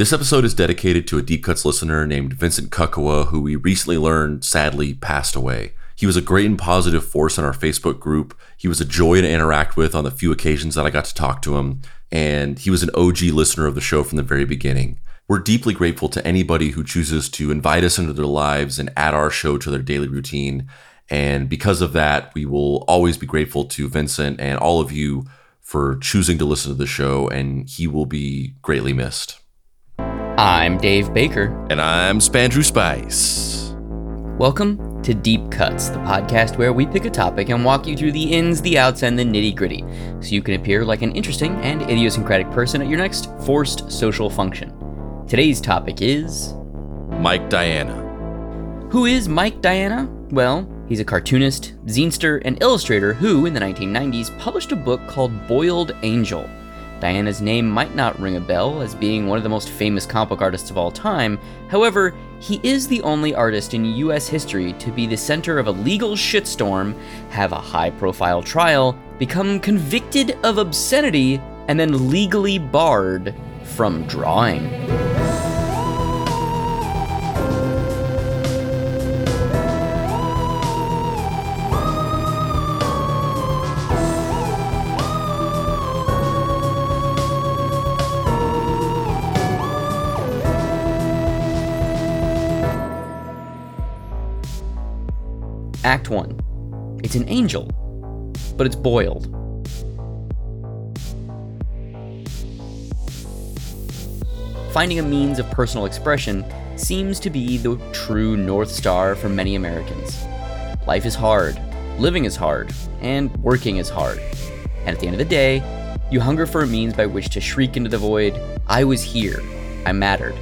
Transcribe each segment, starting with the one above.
This episode is dedicated to a Deep Cuts listener named Vincent Kukua, who we recently learned sadly passed away. He was a great and positive force in our Facebook group. He was a joy to interact with on the few occasions that I got to talk to him, and he was an OG listener of the show from the very beginning. We're deeply grateful to anybody who chooses to invite us into their lives and add our show to their daily routine. And because of that, we will always be grateful to Vincent and all of you for choosing to listen to the show, and he will be greatly missed. I'm Dave Baker. And I'm Spandrew Spice. Welcome to Deep Cuts, the podcast where we pick a topic and walk you through the ins, the outs, and the nitty gritty so you can appear like an interesting and idiosyncratic person at your next forced social function. Today's topic is Mike Diana. Who is Mike Diana? Well, he's a cartoonist, zinester, and illustrator who, in the 1990s, published a book called Boiled Angel Diana's name might not ring a bell as being one of the most famous comic book artists of all time. However, he is the only artist in US history to be the center of a legal shitstorm, have a high profile trial, become convicted of obscenity, and then legally barred from drawing. 1. It's an angel, but it's boiled. Finding a means of personal expression seems to be the true North Star for many Americans. Life is hard, living is hard, and working is hard. And at the end of the day, you hunger for a means by which to shriek into the void, I was here, I mattered.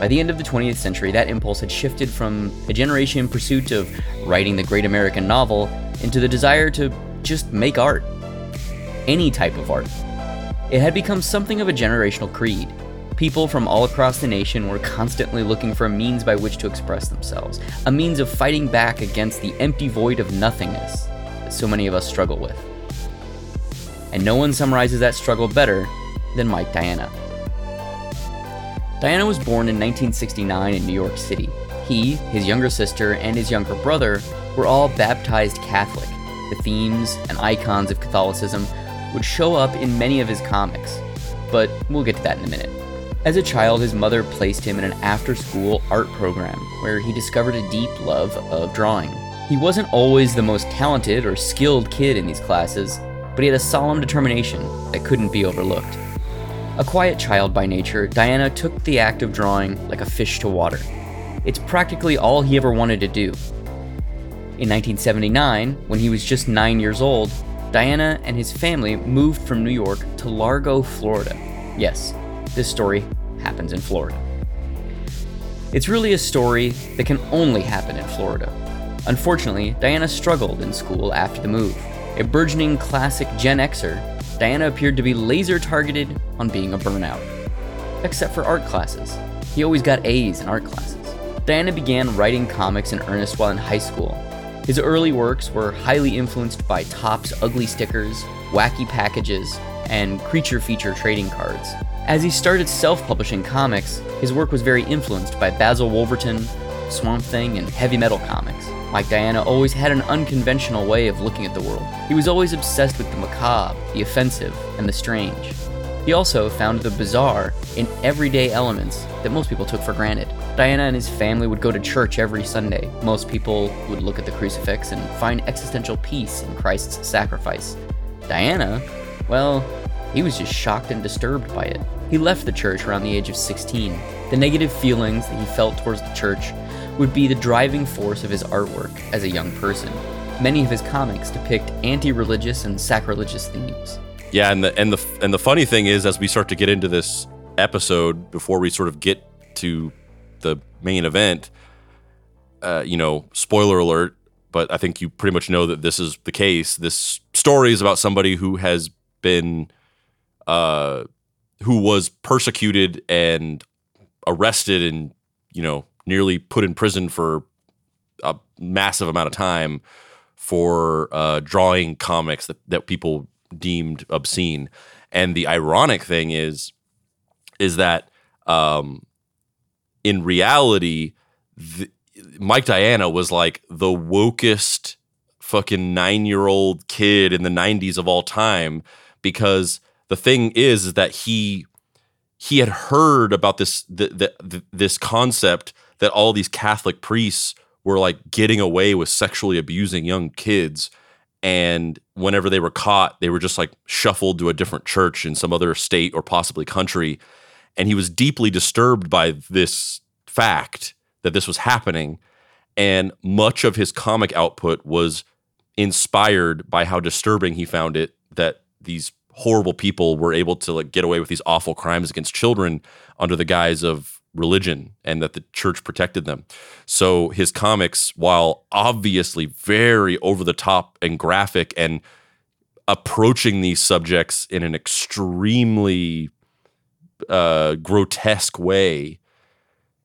By the end of the 20th century, that impulse had shifted from a generation in pursuit of writing the great American novel into the desire to just make art. Any type of art. It had become something of a generational creed. People from all across the nation were constantly looking for a means by which to express themselves, a means of fighting back against the empty void of nothingness that so many of us struggle with. And no one summarizes that struggle better than Mike Diana. Diana was born in 1969 in New York City. He, his younger sister, and his younger brother were all baptized Catholic. The themes and icons of Catholicism would show up in many of his comics, but we'll get to that in a minute. As a child, his mother placed him in an after school art program where he discovered a deep love of drawing. He wasn't always the most talented or skilled kid in these classes, but he had a solemn determination that couldn't be overlooked. A quiet child by nature, Diana took the act of drawing like a fish to water. It's practically all he ever wanted to do. In 1979, when he was just nine years old, Diana and his family moved from New York to Largo, Florida. Yes, this story happens in Florida. It's really a story that can only happen in Florida. Unfortunately, Diana struggled in school after the move. A burgeoning classic Gen Xer, Diana appeared to be laser targeted on being a burnout. Except for art classes. He always got A's in art classes. Diana began writing comics in earnest while in high school. His early works were highly influenced by Topps ugly stickers, wacky packages, and creature feature trading cards. As he started self publishing comics, his work was very influenced by Basil Wolverton, Swamp Thing, and heavy metal comics. Mike Diana always had an unconventional way of looking at the world. He was always obsessed with the macabre, the offensive, and the strange. He also found the bizarre in everyday elements that most people took for granted. Diana and his family would go to church every Sunday. Most people would look at the crucifix and find existential peace in Christ's sacrifice. Diana, well, he was just shocked and disturbed by it. He left the church around the age of 16. The negative feelings that he felt towards the church would be the driving force of his artwork as a young person. Many of his comics depict anti-religious and sacrilegious themes. Yeah, and the and the and the funny thing is, as we start to get into this episode, before we sort of get to the main event, uh, you know, spoiler alert, but I think you pretty much know that this is the case. This story is about somebody who has been, uh, who was persecuted and arrested and you know nearly put in prison for a massive amount of time for uh, drawing comics that, that people deemed obscene. And the ironic thing is, is that Um, in reality, the, Mike Diana was like the wokest fucking nine year old kid in the 90s of all time because the thing is, is that he he had heard about this the, the, the, this concept that all these Catholic priests were like getting away with sexually abusing young kids and whenever they were caught they were just like shuffled to a different church in some other state or possibly country. And he was deeply disturbed by this fact that this was happening and much of his comic output was inspired by how disturbing he found it that these horrible people were able to like get away with these awful crimes against children under the guise of religion and that the church protected them. So his comics while obviously very over the top and graphic and approaching these subjects in an extremely uh, grotesque way,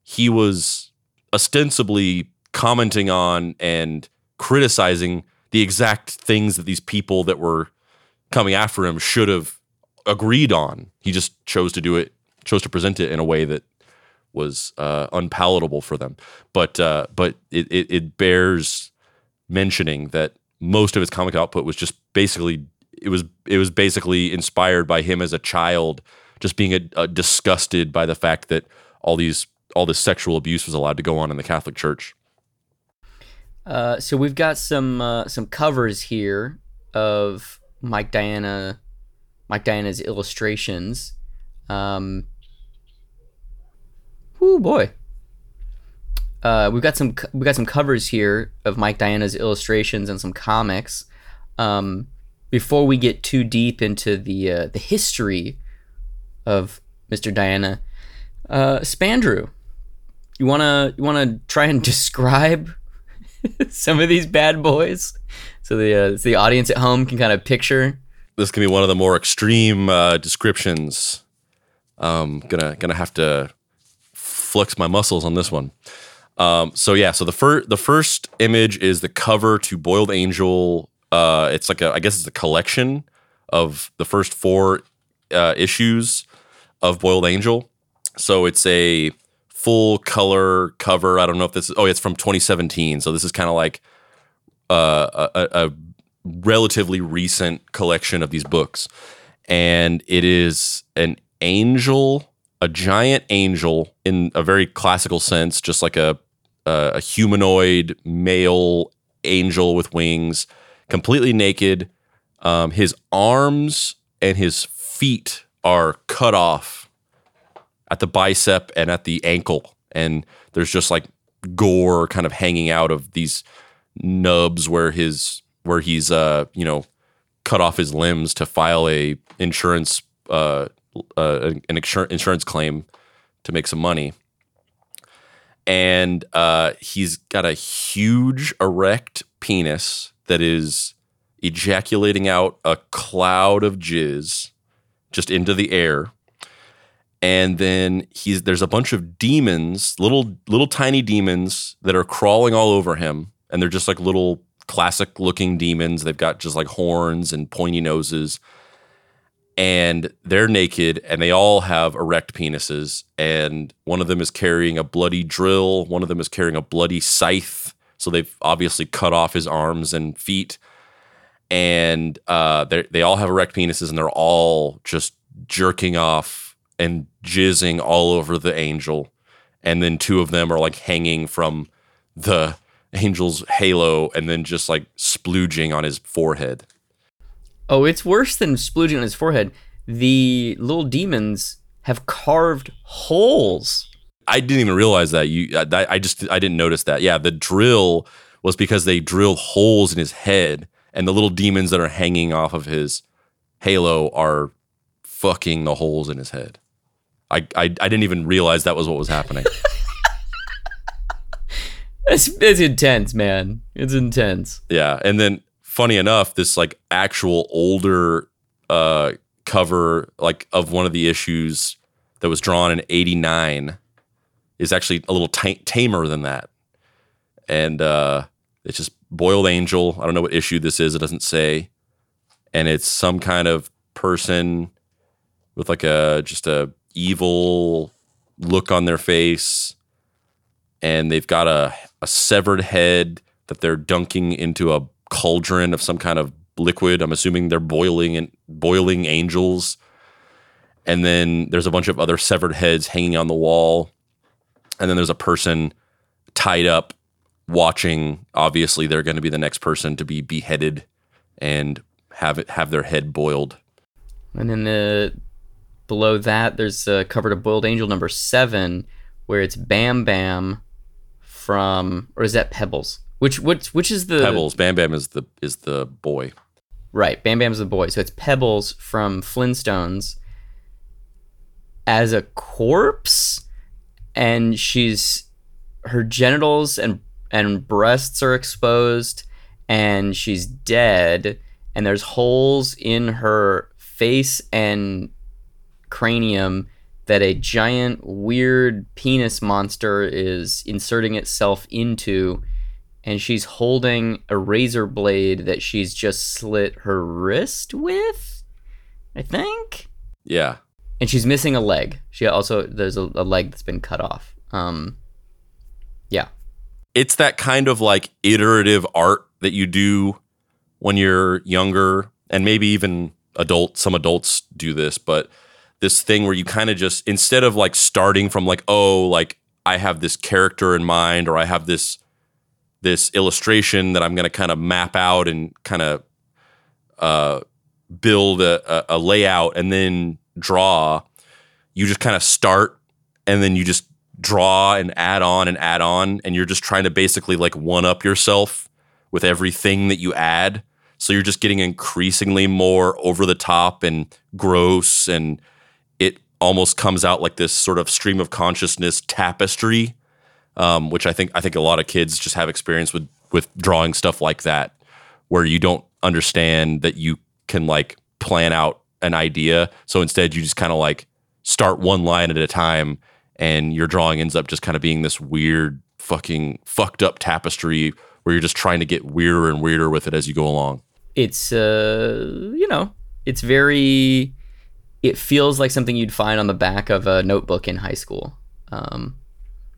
he was ostensibly commenting on and criticizing the exact things that these people that were coming after him should have agreed on. He just chose to do it, chose to present it in a way that was uh, unpalatable for them. But uh, but it, it, it bears mentioning that most of his comic output was just basically it was it was basically inspired by him as a child, just being a, a disgusted by the fact that all these all this sexual abuse was allowed to go on in the Catholic Church. Uh, so we've got some uh, some covers here of Mike Diana, Mike Diana's illustrations. Um, oh boy. Uh, we've got some we got some covers here of Mike Diana's illustrations and some comics. Um, before we get too deep into the uh, the history of Mr. Diana, uh, Spandrew, you wanna you wanna try and describe some of these bad boys? so the uh, so the audience at home can kind of picture. This can be one of the more extreme uh, descriptions. Um, gonna gonna have to flex my muscles on this one. Um, so yeah, so the first the first image is the cover to Boiled Angel. Uh, it's like a I guess it's a collection of the first four uh, issues of Boiled Angel. So it's a full color cover. I don't know if this is oh it's from 2017. So this is kind of like uh, a, a relatively recent collection of these books, and it is an angel, a giant angel in a very classical sense, just like a a, humanoid male angel with wings, completely naked. Um, his arms and his feet are cut off at the bicep and at the ankle, and there's just like gore kind of hanging out of these nubs where his where he's uh you know cut off his limbs to file a insurance uh, uh an insurance claim to make some money and uh he's got a huge erect penis that is ejaculating out a cloud of jizz just into the air and then he's there's a bunch of demons little little tiny demons that are crawling all over him and they're just like little classic looking demons. They've got just like horns and pointy noses. And they're naked and they all have erect penises. And one of them is carrying a bloody drill, one of them is carrying a bloody scythe. So they've obviously cut off his arms and feet. And uh, they all have erect penises and they're all just jerking off and jizzing all over the angel. And then two of them are like hanging from the Angel's halo and then just like splooging on his forehead. Oh, it's worse than splooging on his forehead. The little demons have carved holes. I didn't even realize that. You, uh, I, I just, I didn't notice that. Yeah, the drill was because they drilled holes in his head, and the little demons that are hanging off of his halo are fucking the holes in his head. I, I, I didn't even realize that was what was happening. It's, it's intense, man. It's intense. Yeah, and then funny enough, this like actual older uh cover like of one of the issues that was drawn in 89 is actually a little t- tamer than that. And uh it's just boiled angel. I don't know what issue this is. It doesn't say. And it's some kind of person with like a just a evil look on their face and they've got a, a severed head that they're dunking into a cauldron of some kind of liquid. I'm assuming they're boiling and boiling angels. And then there's a bunch of other severed heads hanging on the wall. And then there's a person tied up watching. Obviously, they're going to be the next person to be beheaded and have it have their head boiled. And then the below that, there's uh, a cover to boiled angel number seven, where it's Bam Bam from, or is that Pebbles? Which which which is the Pebbles? Bam Bam is the is the boy. Right, Bam Bam's the boy. So it's Pebbles from Flintstones as a corpse, and she's her genitals and and breasts are exposed, and she's dead, and there's holes in her face and cranium that a giant weird penis monster is inserting itself into and she's holding a razor blade that she's just slit her wrist with i think? Yeah. and she's missing a leg. She also there's a, a leg that's been cut off. Um yeah. It's that kind of like iterative art that you do when you're younger and maybe even adult some adults do this, but this thing where you kind of just instead of like starting from like oh like I have this character in mind or I have this this illustration that I'm going to kind of map out and kind of uh, build a, a, a layout and then draw. You just kind of start and then you just draw and add on and add on, and you're just trying to basically like one up yourself with everything that you add. So you're just getting increasingly more over the top and gross, and it almost comes out like this sort of stream of consciousness tapestry um, which I think I think a lot of kids just have experience with with drawing stuff like that, where you don't understand that you can like plan out an idea. So instead, you just kind of like start one line at a time, and your drawing ends up just kind of being this weird, fucking fucked up tapestry where you're just trying to get weirder and weirder with it as you go along. it's uh you know it's very it feels like something you'd find on the back of a notebook in high school um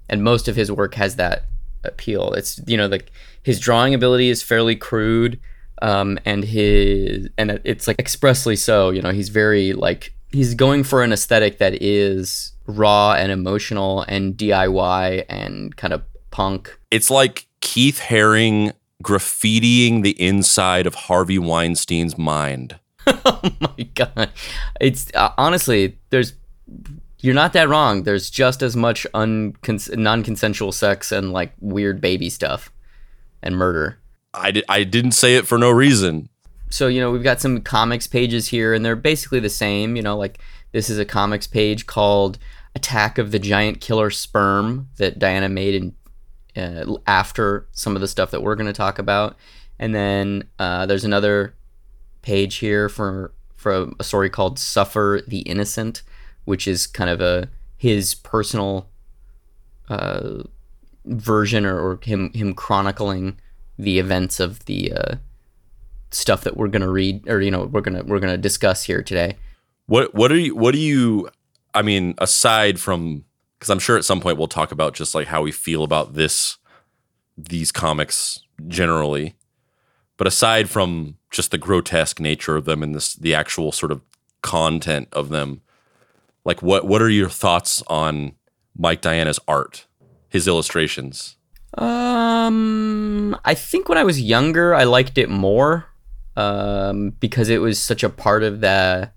and most of his work has that appeal. It's you know like his drawing ability is fairly crude um and his and it's like expressly so you know he's very like he's going for an aesthetic that is raw and emotional and diy and kind of punk. It's like Keith Haring graffitiing the inside of Harvey Weinstein's mind. oh my god it's uh, honestly there's you're not that wrong. There's just as much uncons- non-consensual sex and like weird baby stuff and murder. I, di- I didn't say it for no reason. so you know we've got some comics pages here and they're basically the same you know like this is a comics page called attack of the giant killer sperm that diana made in uh, after some of the stuff that we're going to talk about. And then uh, there's another page here for for a story called suffer the innocent which is kind of a his personal uh, version or, or him him chronicling the events of the uh, stuff that we're gonna read or you know we're gonna we're gonna discuss here today. What what are you what do you I mean aside from cuz I'm sure at some point we'll talk about just like how we feel about this these comics generally. But aside from just the grotesque nature of them and this the actual sort of content of them, like what what are your thoughts on Mike Diana's art, his illustrations? Um, I think when I was younger, I liked it more, um, because it was such a part of the,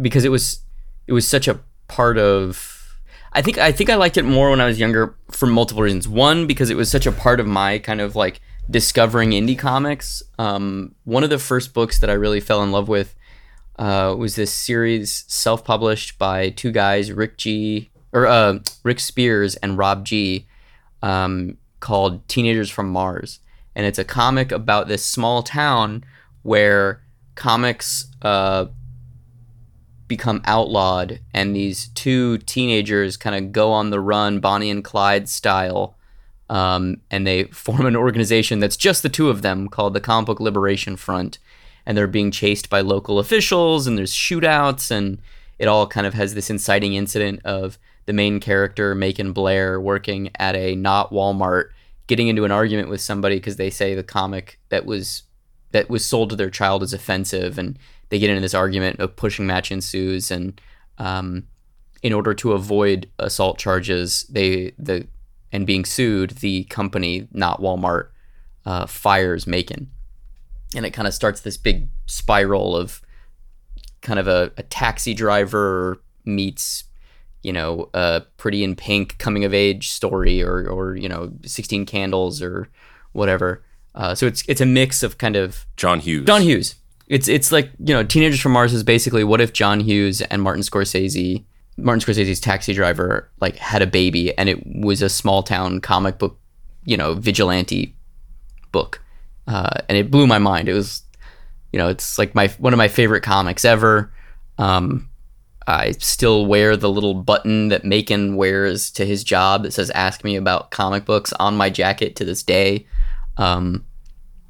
because it was, it was such a part of. I think I think I liked it more when I was younger for multiple reasons. One, because it was such a part of my kind of like discovering indie comics. Um, one of the first books that I really fell in love with uh, was this series self-published by two guys, Rick G or uh, Rick Spears and Rob G, um, called Teenagers from Mars, and it's a comic about this small town where comics uh, become outlawed, and these two teenagers kind of go on the run, Bonnie and Clyde style. Um, and they form an organization that's just the two of them called the Comic Book Liberation Front. And they're being chased by local officials, and there's shootouts, and it all kind of has this inciting incident of the main character, Macon Blair, working at a not Walmart, getting into an argument with somebody because they say the comic that was that was sold to their child is offensive, and they get into this argument. A pushing match ensues, and um, in order to avoid assault charges, they the and being sued, the company, not Walmart, uh, fires Macon, and it kind of starts this big spiral of kind of a, a taxi driver meets you know a pretty in pink coming of age story or or you know 16 candles or whatever uh, so it's it's a mix of kind of John Hughes. John Hughes. It's it's like you know, Teenagers from Mars is basically what if John Hughes and Martin Scorsese, Martin Scorsese's Taxi Driver, like had a baby and it was a small town comic book, you know, vigilante book, uh, and it blew my mind. It was, you know, it's like my one of my favorite comics ever. Um, I still wear the little button that Macon wears to his job that says "Ask me about comic books" on my jacket to this day. Um,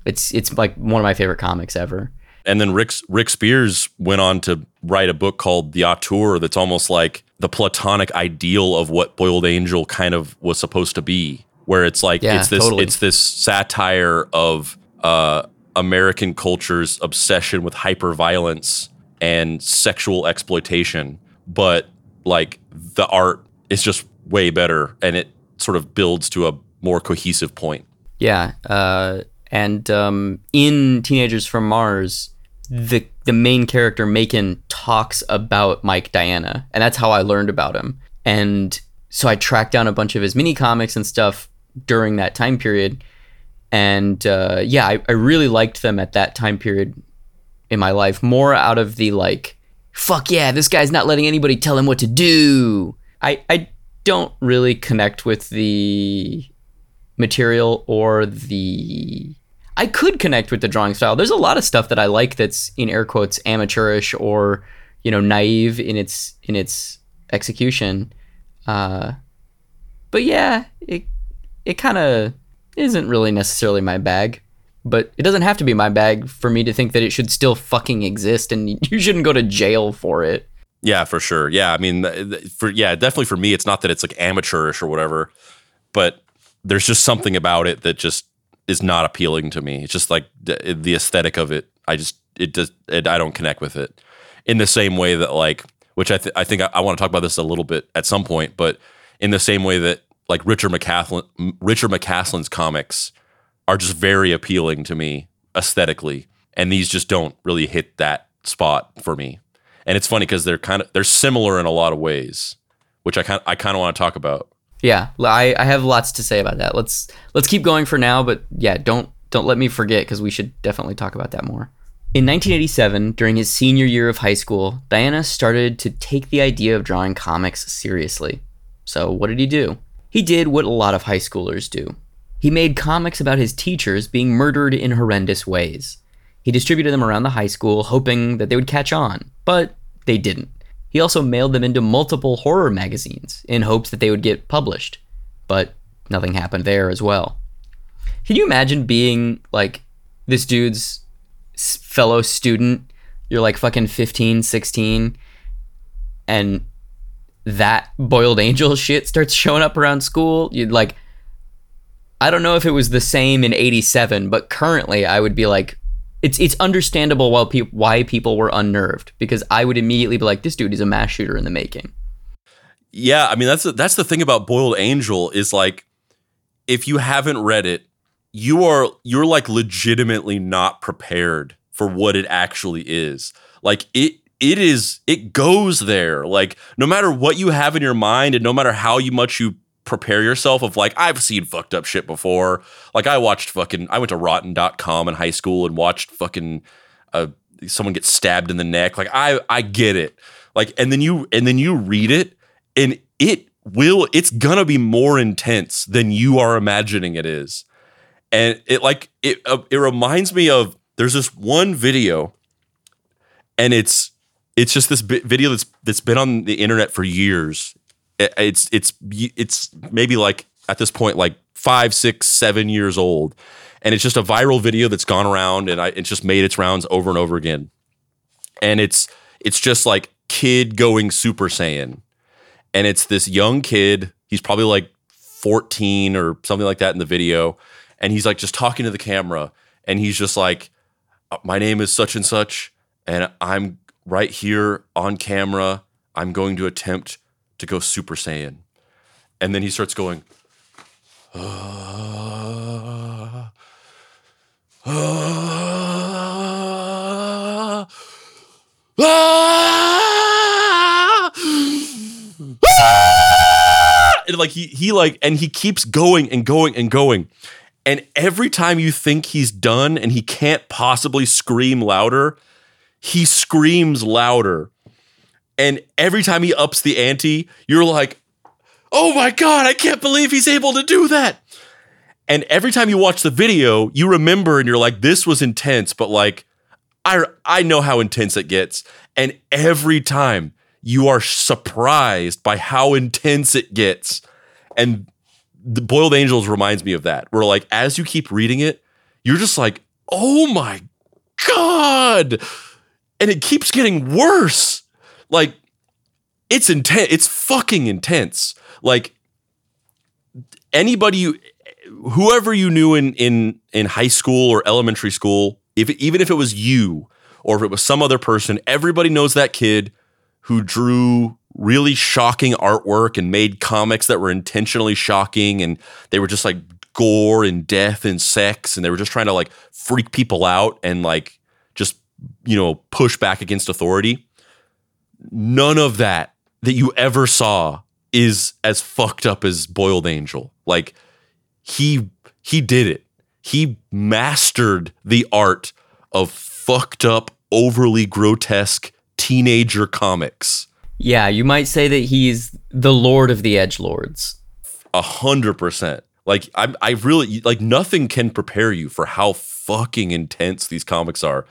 it's it's like one of my favorite comics ever. And then Rick Rick Spears went on to write a book called The Auteur that's almost like the platonic ideal of what Boiled Angel kind of was supposed to be, where it's like Yeah, it's this totally. it's this satire of uh, American culture's obsession with hyper violence and sexual exploitation, but like the art is just way better and it sort of builds to a more cohesive point. Yeah, uh, and um, in Teenagers from Mars, the the main character Macon talks about Mike Diana, and that's how I learned about him. And so I tracked down a bunch of his mini comics and stuff during that time period. And uh, yeah, I, I really liked them at that time period in my life, more out of the like, fuck yeah, this guy's not letting anybody tell him what to do. I, I don't really connect with the material or the I could connect with the drawing style. There's a lot of stuff that I like that's in air quotes amateurish or you know naive in its in its execution. Uh, but yeah, it it kind of isn't really necessarily my bag. But it doesn't have to be my bag for me to think that it should still fucking exist and you shouldn't go to jail for it. Yeah, for sure. Yeah, I mean, for yeah, definitely for me, it's not that it's like amateurish or whatever, but there's just something about it that just is not appealing to me. It's just like the, the aesthetic of it. I just it does it, I don't connect with it in the same way that like which I th- I think I, I want to talk about this a little bit at some point, but in the same way that like Richard McCaslin Richard McCaslin's comics are just very appealing to me aesthetically, and these just don't really hit that spot for me. And it's funny because they're kind of they're similar in a lot of ways, which I kind I kind of want to talk about. Yeah, I, I have lots to say about that. Let's let's keep going for now, but yeah, don't don't let me forget because we should definitely talk about that more. In 1987, during his senior year of high school, Diana started to take the idea of drawing comics seriously. So, what did he do? He did what a lot of high schoolers do. He made comics about his teachers being murdered in horrendous ways. He distributed them around the high school, hoping that they would catch on, but they didn't. He also mailed them into multiple horror magazines in hopes that they would get published, but nothing happened there as well. Can you imagine being like this dude's fellow student? You're like fucking 15, 16, and that boiled angel shit starts showing up around school. You'd like, I don't know if it was the same in 87, but currently I would be like, it's it's understandable why people why people were unnerved because I would immediately be like, this dude is a mass shooter in the making. Yeah, I mean that's the, that's the thing about Boiled Angel is like if you haven't read it, you are you're like legitimately not prepared for what it actually is. Like it it is it goes there. Like no matter what you have in your mind and no matter how you much you prepare yourself of like I've seen fucked up shit before. Like I watched fucking I went to rotten.com in high school and watched fucking uh someone get stabbed in the neck. Like I I get it. Like and then you and then you read it and it will it's gonna be more intense than you are imagining it is and it like it uh, it reminds me of there's this one video and it's it's just this video that's that's been on the internet for years. It's it's it's maybe like at this point like five six seven years old. And it's just a viral video that's gone around and I, it's just made its rounds over and over again. And it's it's just like kid going super saiyan. And it's this young kid. He's probably like 14 or something like that in the video, and he's like just talking to the camera, and he's just like, "Uh, "My name is such and such, and I'm right here on camera. I'm going to attempt to go Super Saiyan," and then he starts going. "Ah, ah, ah, ah!" and like he he like and he keeps going and going and going and every time you think he's done and he can't possibly scream louder he screams louder. And every time he ups the ante you're like oh my god i can't believe he's able to do that. And every time you watch the video you remember and you're like this was intense but like i i know how intense it gets. And every time you are surprised by how intense it gets. And the boiled angels reminds me of that where like as you keep reading it you're just like oh my god and it keeps getting worse. Like it's intense it's fucking intense. Like anybody you whoever you knew in in in high school or elementary school if even if it was you or if it was some other person everybody knows that kid who drew really shocking artwork and made comics that were intentionally shocking and they were just like gore and death and sex and they were just trying to like freak people out and like you know push back against authority none of that that you ever saw is as fucked up as boiled angel like he he did it he mastered the art of fucked up overly grotesque teenager comics Yeah, you might say that he's the lord of the edge lords. a hundred percent. Like I, I really like nothing can prepare you for how fucking intense these comics are.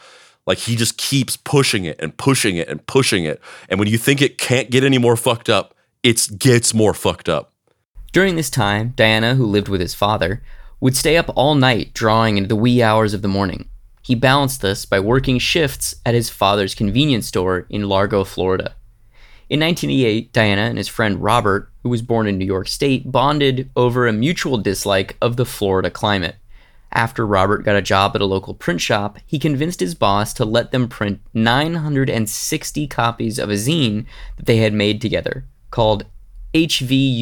Like he just keeps pushing it and pushing it and pushing it, and when you think it can't get any more fucked up, it gets more fucked up. During this time, Diana, who lived with his father, would stay up all night drawing into the wee hours of the morning. He balanced this by working shifts at his father's convenience store in Largo, Florida. In 1988, Diana and his friend Robert, who was born in New York State, bonded over a mutual dislike of the Florida climate. After Robert got a job at a local print shop, he convinced his boss to let them print 960 copies of a zine that they had made together, called HVUYIM.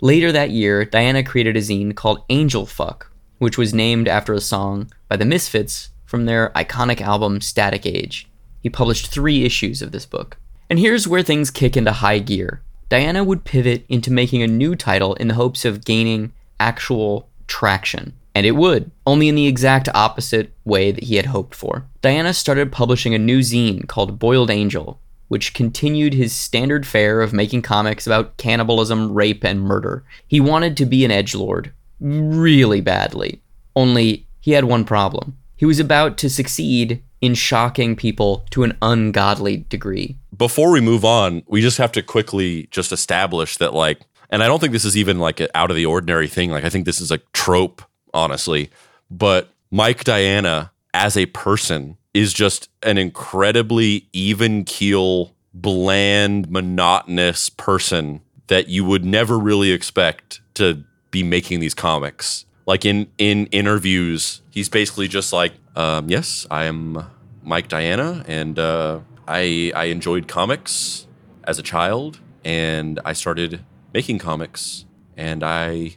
Later that year, Diana created a zine called Angel Fuck, which was named after a song by the Misfits from their iconic album Static Age. He published three issues of this book. And here's where things kick into high gear. Diana would pivot into making a new title in the hopes of gaining actual traction. And it would, only in the exact opposite way that he had hoped for. Diana started publishing a new zine called Boiled Angel, which continued his standard fare of making comics about cannibalism, rape, and murder. He wanted to be an edgelord really badly. Only he had one problem. He was about to succeed in shocking people to an ungodly degree. Before we move on, we just have to quickly just establish that like, and I don't think this is even like an out of the ordinary thing. Like I think this is a trope, honestly. But Mike Diana as a person is just an incredibly even keel, bland, monotonous person that you would never really expect to be making these comics. Like in in interviews, he's basically just like, um, "Yes, I am Mike Diana, and uh, I I enjoyed comics as a child, and I started making comics, and I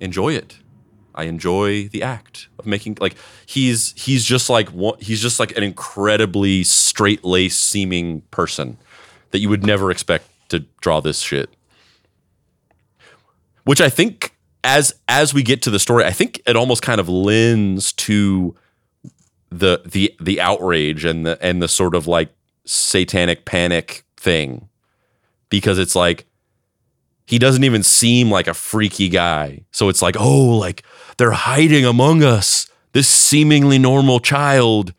enjoy it. I enjoy the act of making like he's he's just like he's just like an incredibly straight laced seeming person that you would never expect to draw this shit. Which I think as as we get to the story, I think it almost kind of lends to the the the outrage and the and the sort of like satanic panic thing because it's like he doesn't even seem like a freaky guy. So it's like, oh, like they're hiding among us. This seemingly normal child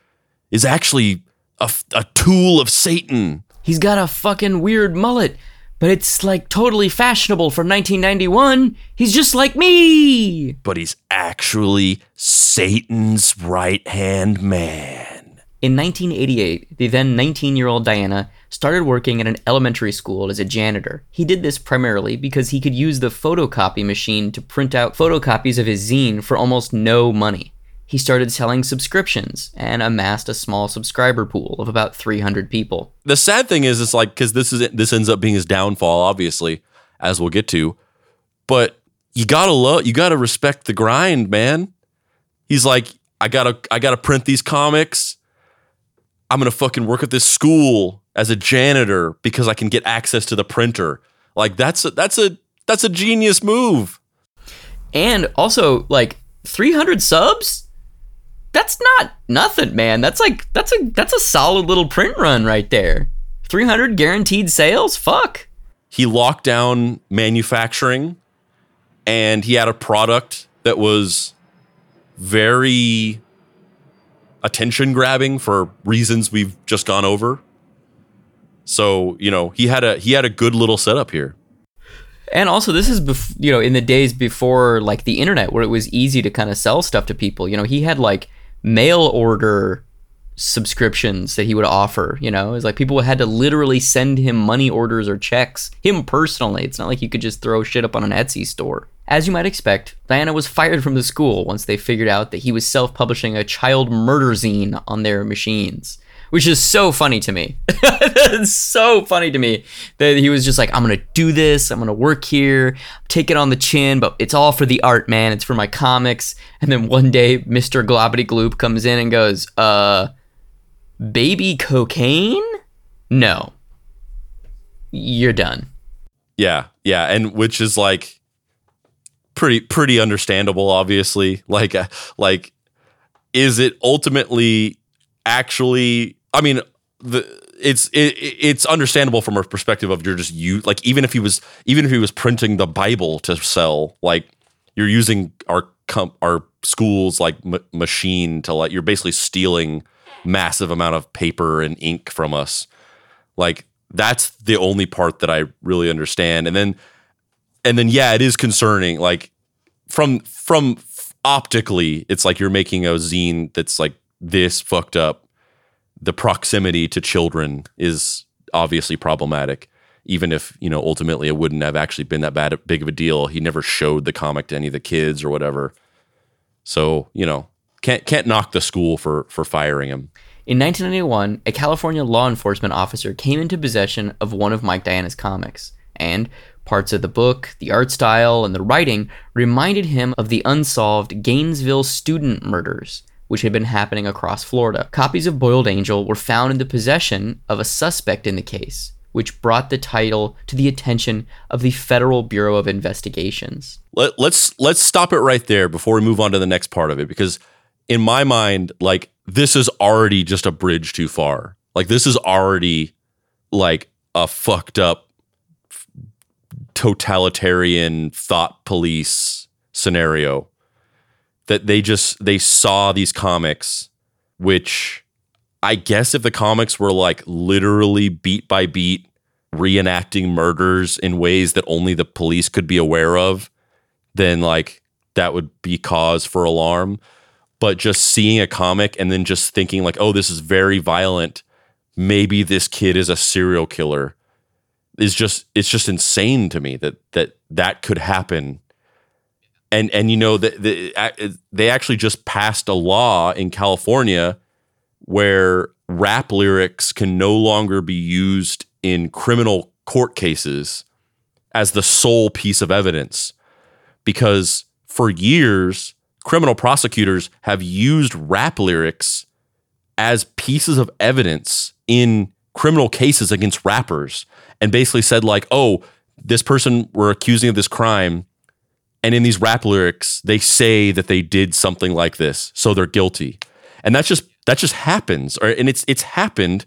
is actually a, a tool of Satan. He's got a fucking weird mullet, but it's like totally fashionable for 1991. He's just like me. But he's actually Satan's right hand man. In 1988, the then 19 year old Diana started working at an elementary school as a janitor. He did this primarily because he could use the photocopy machine to print out photocopies of his zine for almost no money. He started selling subscriptions and amassed a small subscriber pool of about 300 people. The sad thing is, it's like because this is this ends up being his downfall, obviously, as we'll get to. But you gotta love, you gotta respect the grind, man. He's like, I gotta, I gotta print these comics. I'm gonna fucking work at this school as a janitor because I can get access to the printer. Like that's a, that's a that's a genius move. And also, like 300 subs that's not nothing, man. That's like that's a that's a solid little print run right there. 300 guaranteed sales? Fuck. He locked down manufacturing and he had a product that was very attention grabbing for reasons we've just gone over. So, you know, he had a he had a good little setup here. And also, this is bef- you know in the days before like the internet, where it was easy to kind of sell stuff to people. You know, he had like mail order subscriptions that he would offer. You know, it's like people had to literally send him money orders or checks, him personally. It's not like you could just throw shit up on an Etsy store. As you might expect, Diana was fired from the school once they figured out that he was self publishing a child murder zine on their machines which is so funny to me. it's so funny to me that he was just like, I'm gonna do this, I'm gonna work here, take it on the chin, but it's all for the art, man. It's for my comics. And then one day, Mr. Globbity Gloop comes in and goes, uh, baby cocaine? No. You're done. Yeah, yeah, and which is like pretty pretty understandable obviously. Like uh, like is it ultimately actually I mean, the it's it, it's understandable from a perspective of you're just you like even if he was even if he was printing the Bible to sell, like you're using our com- our schools like m- machine to like you're basically stealing massive amount of paper and ink from us. Like that's the only part that I really understand. And then and then yeah, it is concerning. Like from from optically, it's like you're making a zine that's like this fucked up the proximity to children is obviously problematic. Even if you know ultimately it wouldn't have actually been that bad big of a deal he never showed the comic to any of the kids or whatever. So you know can't can't knock the school for for firing him. In 1991 a california law enforcement officer came into possession of one of mike diana's comics and parts of the book the art style and the writing reminded him of the unsolved gainesville student murders which had been happening across Florida. Copies of Boiled Angel were found in the possession of a suspect in the case, which brought the title to the attention of the Federal Bureau of Investigations. Let, us let's, let's stop it right there before we move on to the next part of it because in my mind like this is already just a bridge too far. Like this is already like a fucked up totalitarian thought police scenario that they just they saw these comics which I guess if the comics were like literally beat by beat reenacting murders in ways that only the police could be aware of, then like that would be cause for alarm. But just seeing a comic and then just thinking like, oh, this is very violent. Maybe this kid is a serial killer is just it's just insane to me that that that could happen and and you know that the, they actually just passed a law in California where rap lyrics can no longer be used in criminal court cases as the sole piece of evidence because for years criminal prosecutors have used rap lyrics as pieces of evidence in criminal cases against rappers and basically said like oh this person we're accusing of this crime and in these rap lyrics, they say that they did something like this, so they're guilty. And that's just that just happens. Or and it's it's happened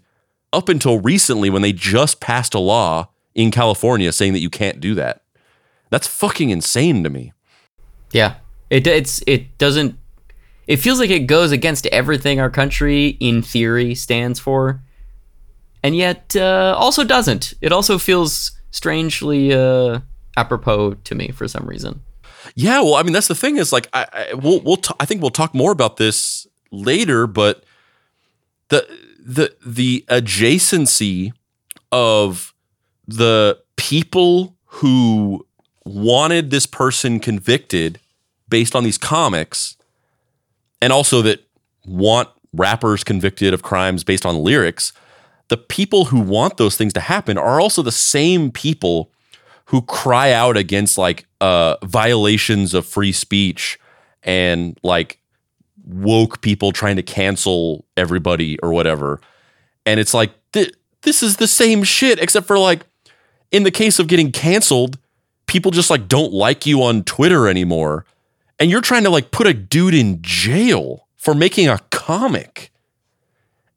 up until recently when they just passed a law in California saying that you can't do that. That's fucking insane to me. Yeah. It it's it doesn't it feels like it goes against everything our country in theory stands for. And yet uh, also doesn't. It also feels strangely uh, apropos to me for some reason. Yeah, well, I mean, that's the thing is like I, I we'll we'll t- I think we'll talk more about this later, but the the the adjacency of the people who wanted this person convicted based on these comics and also that want rappers convicted of crimes based on lyrics the people who want those things to happen are also the same people who cry out against like uh, violations of free speech and like woke people trying to cancel everybody or whatever. And it's like th- this is the same shit except for like in the case of getting canceled, people just like don't like you on Twitter anymore. And you're trying to like put a dude in jail for making a comic.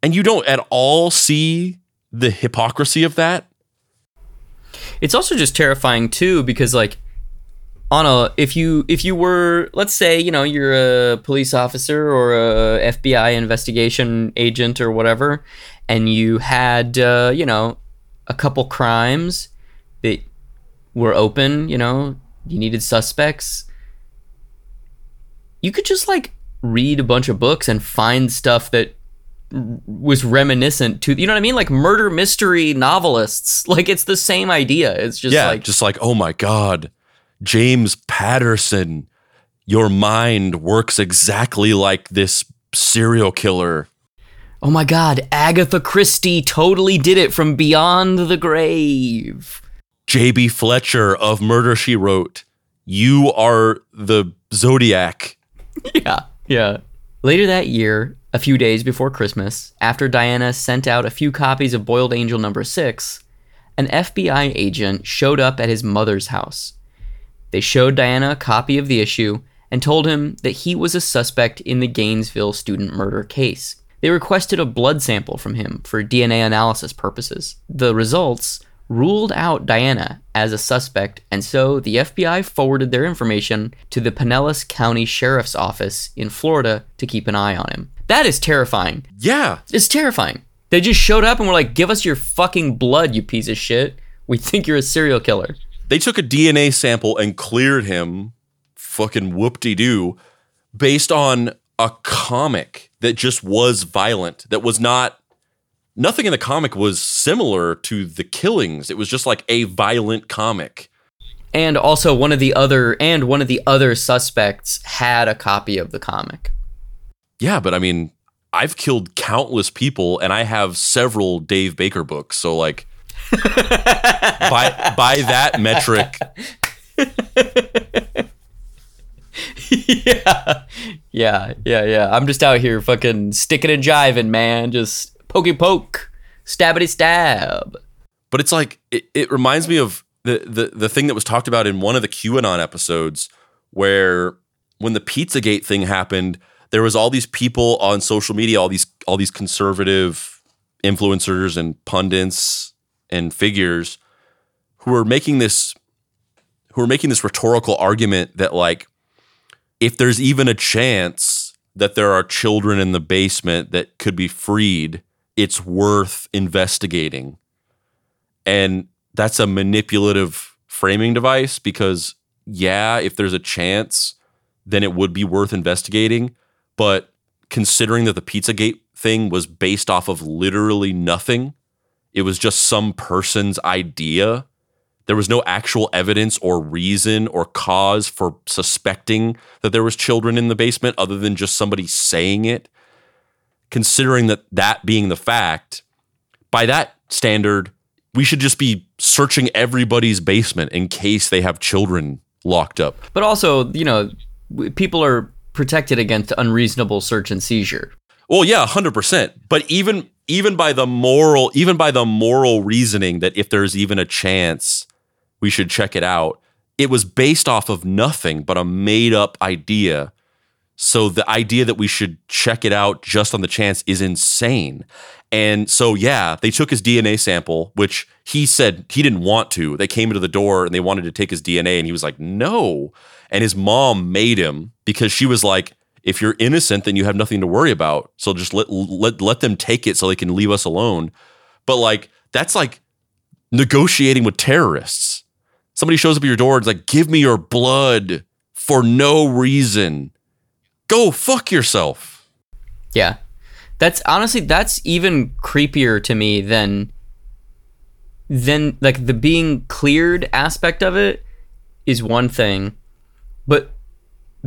And you don't at all see the hypocrisy of that. It's also just terrifying too because like on a if you if you were let's say you know you're a police officer or a FBI investigation agent or whatever and you had uh, you know a couple crimes that were open you know you needed suspects you could just like read a bunch of books and find stuff that was reminiscent to you know what I mean like murder mystery novelists like it's the same idea it's just yeah, like just like oh my god, James Patterson, your mind works exactly like this serial killer. oh my god Agatha Christie totally did it from beyond the grave J.B. Fletcher of Murder She Wrote, you are the Zodiac. yeah yeah later that year a few days before Christmas after Diana sent out a few copies of Boiled Angel number 6 an FBI agent showed up at his mother's house They showed Diana a copy of the issue and told him that he was a suspect in the Gainesville student murder case. They requested a blood sample from him for DNA analysis purposes. The results ruled out Diana as a suspect, and so the FBI forwarded their information to the Pinellas County Sheriff's Office in Florida to keep an eye on him. That is terrifying. Yeah, It's terrifying. They just showed up and were like, give us your fucking blood, you piece of shit. We think you're a serial killer. they took a DNA sample and cleared him, fucking whoop de doo, based on a comic that just was violent, that was not. Nothing in the comic was similar to the killings. It was just like a violent comic. And also one of the other and one of the other suspects had a copy of the comic. Yeah, but I mean, I've killed countless people and I have several Dave Baker books. So like by by that metric, yeah. Yeah, yeah, yeah. I'm just out here fucking sticking and jiving, man. Just pokey poke, stabbity stab. but it's like it, it reminds me of the, the the thing that was talked about in one of the QAnon episodes where when the Pizzagate thing happened, there was all these people on social media, all these all these conservative influencers and pundits and figures who were making this who were making this rhetorical argument that like if there's even a chance that there are children in the basement that could be freed, it's worth investigating. And that's a manipulative framing device because, yeah, if there's a chance, then it would be worth investigating. But considering that the Pizzagate thing was based off of literally nothing, it was just some person's idea. There was no actual evidence or reason or cause for suspecting that there was children in the basement other than just somebody saying it. Considering that that being the fact, by that standard, we should just be searching everybody's basement in case they have children locked up. But also, you know, people are protected against unreasonable search and seizure. Well, yeah, hundred percent. But even even by the moral, even by the moral reasoning that if there's even a chance, we should check it out. It was based off of nothing but a made up idea. So the idea that we should check it out just on the chance is insane. And so yeah, they took his DNA sample, which he said he didn't want to. They came into the door and they wanted to take his DNA, and he was like, "No." And his mom made him because she was like, if you're innocent, then you have nothing to worry about. So just let let let them take it so they can leave us alone. But like that's like negotiating with terrorists. Somebody shows up at your door and is like, "Give me your blood for no reason." Go fuck yourself. Yeah. That's honestly that's even creepier to me than then like the being cleared aspect of it is one thing, but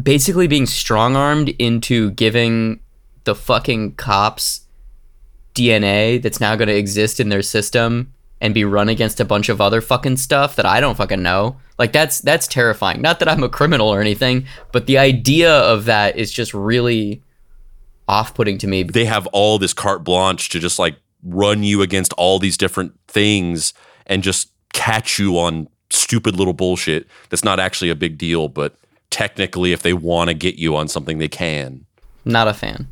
basically being strong armed into giving the fucking cops DNA that's now going to exist in their system and be run against a bunch of other fucking stuff that I don't fucking know. Like that's that's terrifying. Not that I'm a criminal or anything, but the idea of that is just really off-putting to me. They have all this carte blanche to just like run you against all these different things and just catch you on stupid little bullshit that's not actually a big deal, but technically if they want to get you on something they can. Not a fan.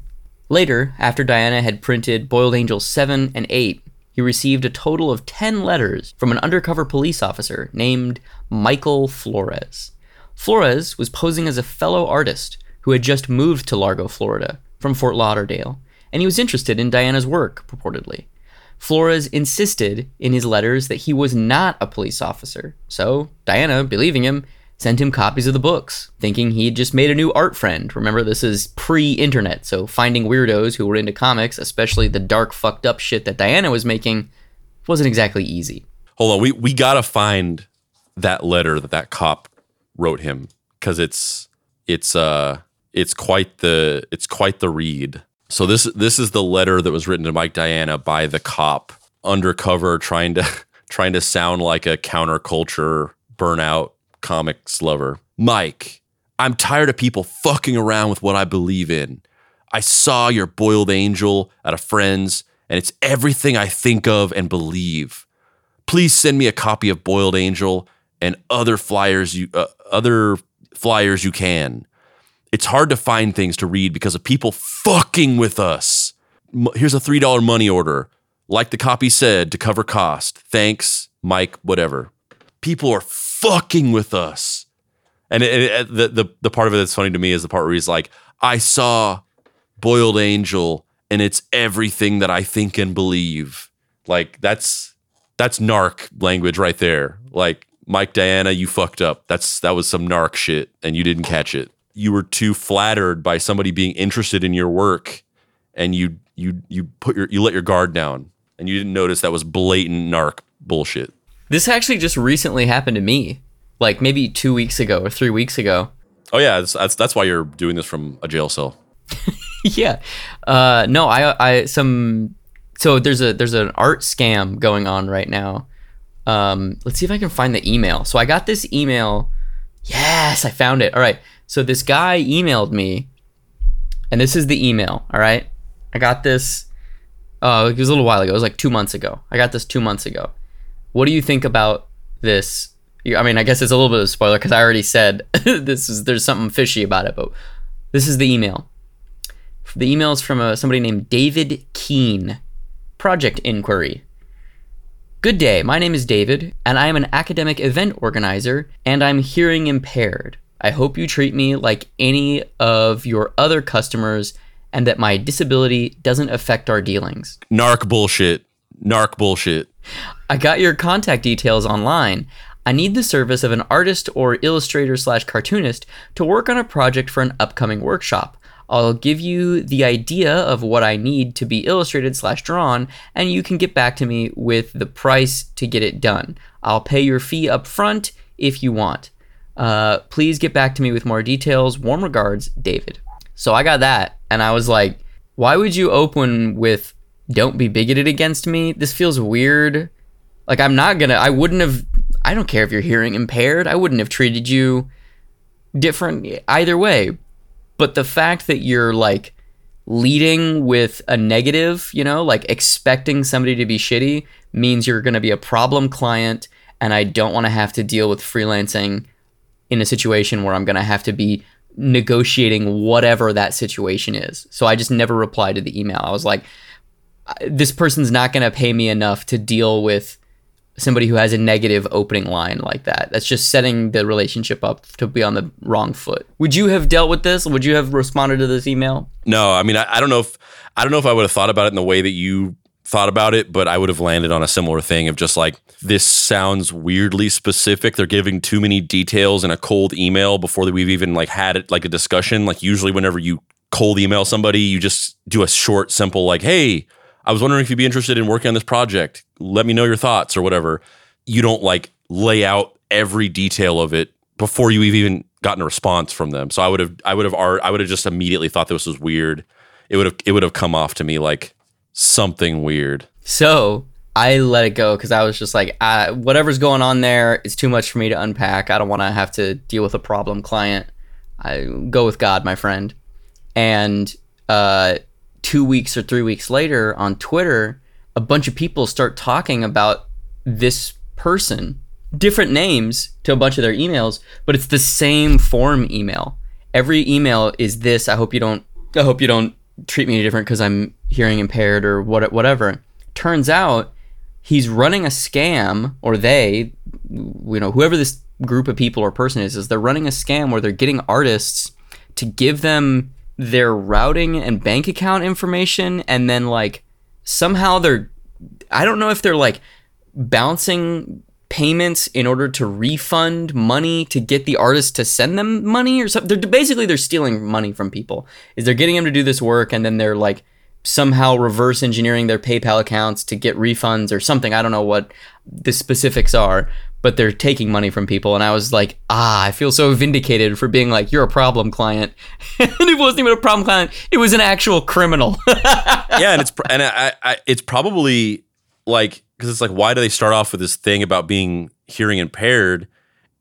Later, after Diana had printed Boiled Angels 7 and 8, he received a total of 10 letters from an undercover police officer named Michael Flores. Flores was posing as a fellow artist who had just moved to Largo, Florida from Fort Lauderdale, and he was interested in Diana's work, purportedly. Flores insisted in his letters that he was not a police officer, so Diana, believing him, sent him copies of the books, thinking he'd just made a new art friend. Remember, this is pre internet, so finding weirdos who were into comics, especially the dark, fucked up shit that Diana was making, wasn't exactly easy. Hold on, we, we gotta find that letter that that cop wrote him because it's it's uh it's quite the it's quite the read. So this this is the letter that was written to Mike Diana by the cop undercover trying to trying to sound like a counterculture burnout comics lover. Mike, I'm tired of people fucking around with what I believe in. I saw your boiled angel at a friend's, and it's everything I think of and believe. Please send me a copy of Boiled Angel and other flyers you uh, other flyers you can. It's hard to find things to read because of people fucking with us. Here's a $3 money order. Like the copy said, to cover cost. Thanks, Mike, whatever. People are fucking with us. And it, it- the, the the part of it that's funny to me is the part where he's like, I saw Boiled Angel and it's everything that I think and believe. Like that's that's narc language right there. Like Mike Diana, you fucked up. That's that was some narc shit and you didn't catch it. You were too flattered by somebody being interested in your work and you you you put your you let your guard down and you didn't notice that was blatant narc bullshit. This actually just recently happened to me, like maybe two weeks ago or three weeks ago. Oh yeah, that's that's, that's why you're doing this from a jail cell. yeah. Uh, no, I, I, some, so there's a, there's an art scam going on right now. Um, let's see if I can find the email. So I got this email. Yes, I found it. All right. So this guy emailed me, and this is the email. All right. I got this. Uh, it was a little while ago. It was like two months ago. I got this two months ago. What do you think about this? I mean, I guess it's a little bit of a spoiler because I already said this is there's something fishy about it, but this is the email. The email is from uh somebody named David Keene. Project inquiry. Good day, my name is David, and I am an academic event organizer, and I'm hearing impaired. I hope you treat me like any of your other customers and that my disability doesn't affect our dealings. Narc bullshit. Narc bullshit. I got your contact details online. I need the service of an artist or illustrator slash cartoonist to work on a project for an upcoming workshop. I'll give you the idea of what I need to be illustrated slash drawn, and you can get back to me with the price to get it done. I'll pay your fee up front if you want. Uh, please get back to me with more details. Warm regards, David. So I got that, and I was like, why would you open with don't be bigoted against me? This feels weird. Like, I'm not gonna, I wouldn't have, I don't care if you're hearing impaired. I wouldn't have treated you different either way. But the fact that you're like leading with a negative, you know, like expecting somebody to be shitty means you're gonna be a problem client, and I don't wanna have to deal with freelancing in a situation where I'm gonna have to be negotiating whatever that situation is. So I just never replied to the email. I was like, this person's not going to pay me enough to deal with somebody who has a negative opening line like that. That's just setting the relationship up to be on the wrong foot. Would you have dealt with this? Would you have responded to this email? No, I mean, I, I don't know if I don't know if I would have thought about it in the way that you thought about it, but I would have landed on a similar thing of just like this sounds weirdly specific. They're giving too many details in a cold email before we've even like had it like a discussion. Like usually, whenever you cold email somebody, you just do a short, simple like, "Hey, I was wondering if you'd be interested in working on this project. Let me know your thoughts or whatever. You don't like lay out every detail of it before you even gotten a response from them. So I would have, I would have, I would have just immediately thought this was weird. It would have, it would have come off to me like something weird. So I let it go because I was just like, uh, whatever's going on there is too much for me to unpack. I don't want to have to deal with a problem client. I go with God, my friend. And uh, two weeks or three weeks later on Twitter, a bunch of people start talking about this person, different names to a bunch of their emails, but it's the same form email. Every email is this. I hope you don't. I hope you don't treat me any different because I'm hearing impaired or what, whatever. Turns out he's running a scam, or they, you know, whoever this group of people or person is, is they're running a scam where they're getting artists to give them their routing and bank account information, and then like somehow they're, I don't know if they're like bouncing payments in order to refund money to get the artist to send them money or something. They're basically they're stealing money from people. Is they're getting them to do this work and then they're like somehow reverse engineering their PayPal accounts to get refunds or something. I don't know what the specifics are, but they're taking money from people. And I was like, ah, I feel so vindicated for being like, you're a problem client. and it wasn't even a problem client; it was an actual criminal. yeah, and it's and I, I, it's probably like because it's like, why do they start off with this thing about being hearing impaired?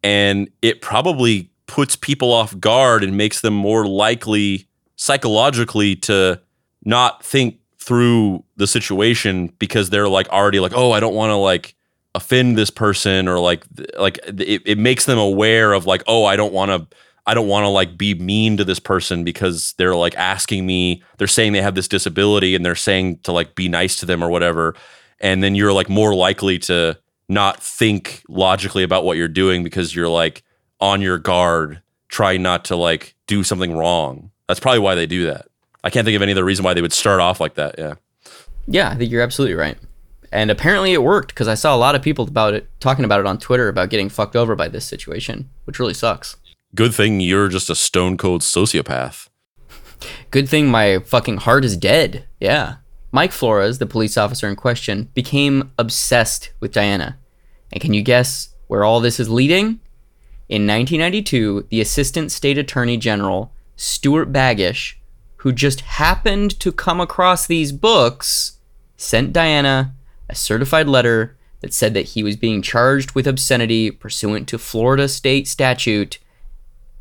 And it probably puts people off guard and makes them more likely psychologically to not think through the situation because they're like already like, oh, I don't want to like offend this person or like like it, it makes them aware of like, oh, I don't want to I don't want to like be mean to this person because they're like asking me, they're saying they have this disability and they're saying to like be nice to them or whatever. And then you're like more likely to not think logically about what you're doing because you're like on your guard trying not to like do something wrong. That's probably why they do that i can't think of any other reason why they would start off like that yeah. Yeah i think you're absolutely right. And apparently it worked because i saw a lot of people about it talking about it on twitter about getting fucked over by this situation which really sucks. Good thing you're just a stone cold sociopath. Good thing my fucking heart is dead yeah. Mike Flores, the police officer in question, became obsessed with Diana. And can you guess where all this is leading? In 1992, the Assistant State Attorney General, Stuart Baggish, who just happened to come across these books, sent Diana a certified letter that said that he was being charged with obscenity pursuant to Florida State Statute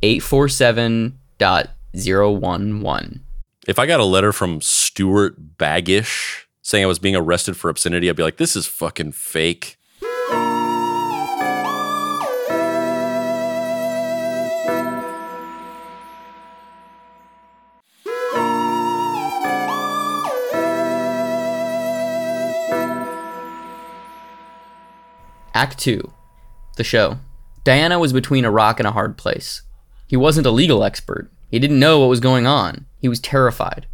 847.011 if I got a letter from Stuart Baggish saying I was being arrested for obscenity, I'd be like, this is fucking fake. Act 2 The show. Diana was between a rock and a hard place. He wasn't a legal expert. He didn't know what was going on. He was terrified.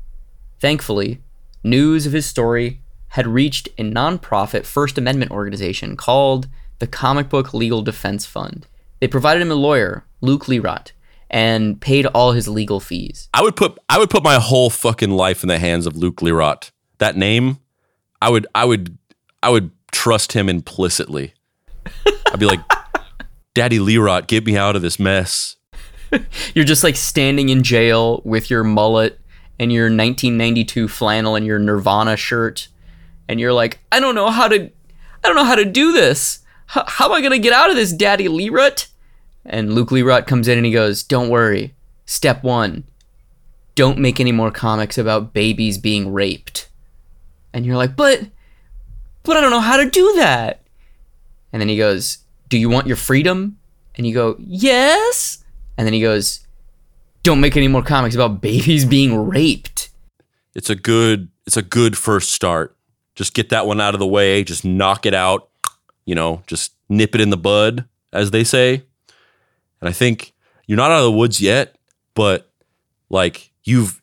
Thankfully, news of his story had reached a nonprofit First Amendment organization called the Comic Book Legal Defense Fund. They provided him a lawyer, Luke Lirot, and paid all his legal fees. I would put I would put my whole fucking life in the hands of Luke Lirot. That name, I would I would I would trust him implicitly. I'd be like, Daddy Lirot, get me out of this mess. You're just like standing in jail with your mullet and your 1992 flannel and your Nirvana shirt, and you're like, I don't know how to, I don't know how to do this. H- how am I gonna get out of this, Daddy Lirot? And Luke Lirot comes in and he goes, Don't worry. Step one, don't make any more comics about babies being raped. And you're like, but, but I don't know how to do that. And then he goes, Do you want your freedom? And you go, Yes. And then he goes, "Don't make any more comics about babies being raped." It's a good it's a good first start. Just get that one out of the way, just knock it out, you know, just nip it in the bud as they say. And I think you're not out of the woods yet, but like you've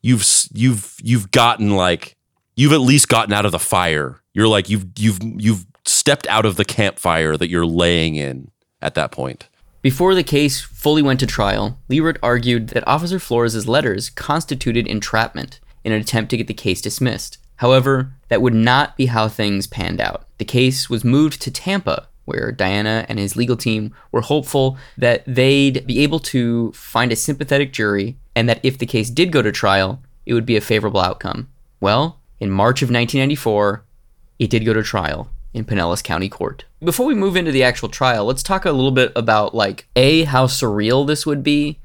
you've you've you've gotten like you've at least gotten out of the fire. You're like you've you've you've stepped out of the campfire that you're laying in at that point. Before the case fully went to trial, Lirot argued that Officer Flores' letters constituted entrapment in an attempt to get the case dismissed. However, that would not be how things panned out. The case was moved to Tampa, where Diana and his legal team were hopeful that they'd be able to find a sympathetic jury and that if the case did go to trial, it would be a favorable outcome. Well, in March of 1994, it did go to trial in Pinellas County Court. Before we move into the actual trial, let's talk a little bit about like A, how surreal this would be,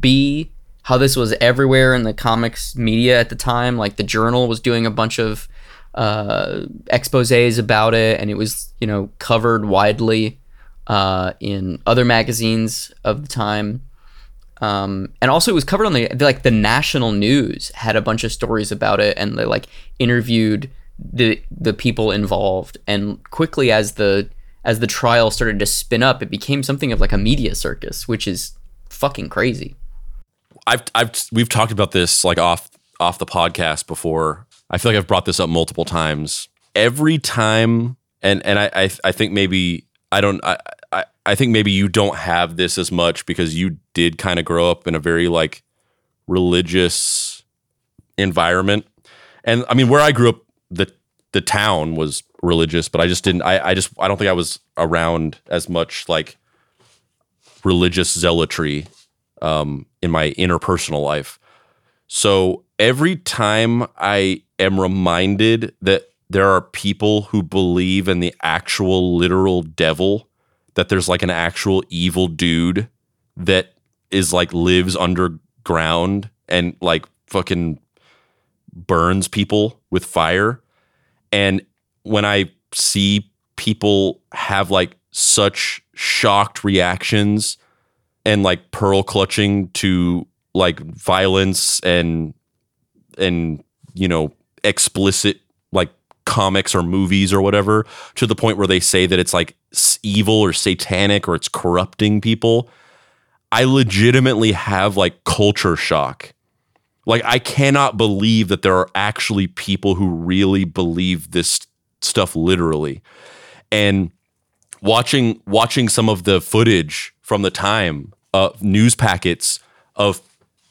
B, how this was everywhere in the comics media at the time. Like the Journal was doing a bunch of uh, exposes about it, and it was you know covered widely uh, in other magazines of the time. Um, and also, it was covered on the like the national news had a bunch of stories about it, and they like interviewed the the people involved. And quickly, as the as the trial started to spin up, it became something of like a media circus, which is fucking crazy. I've I've we've talked about this like off off the podcast before. I feel like I've brought this up multiple times. Every time, and and I I, I think maybe I don't I, I I think maybe you don't have this as much because you did kind of grow up in a very like religious environment, and I mean where I grew up, the the town was religious, but I just didn't. I I just I don't think I was around as much like religious zealotry um, in my interpersonal life. So every time I am reminded that there are people who believe in the actual literal devil, that there's like an actual evil dude that is like lives underground and like fucking burns people with fire. And when I see people have like such shocked reactions and like pearl clutching to like violence and and you know explicit like comics or movies or whatever to the point where they say that it's like evil or satanic or it's corrupting people i legitimately have like culture shock like i cannot believe that there are actually people who really believe this stuff literally. And watching watching some of the footage from the time uh, news packets of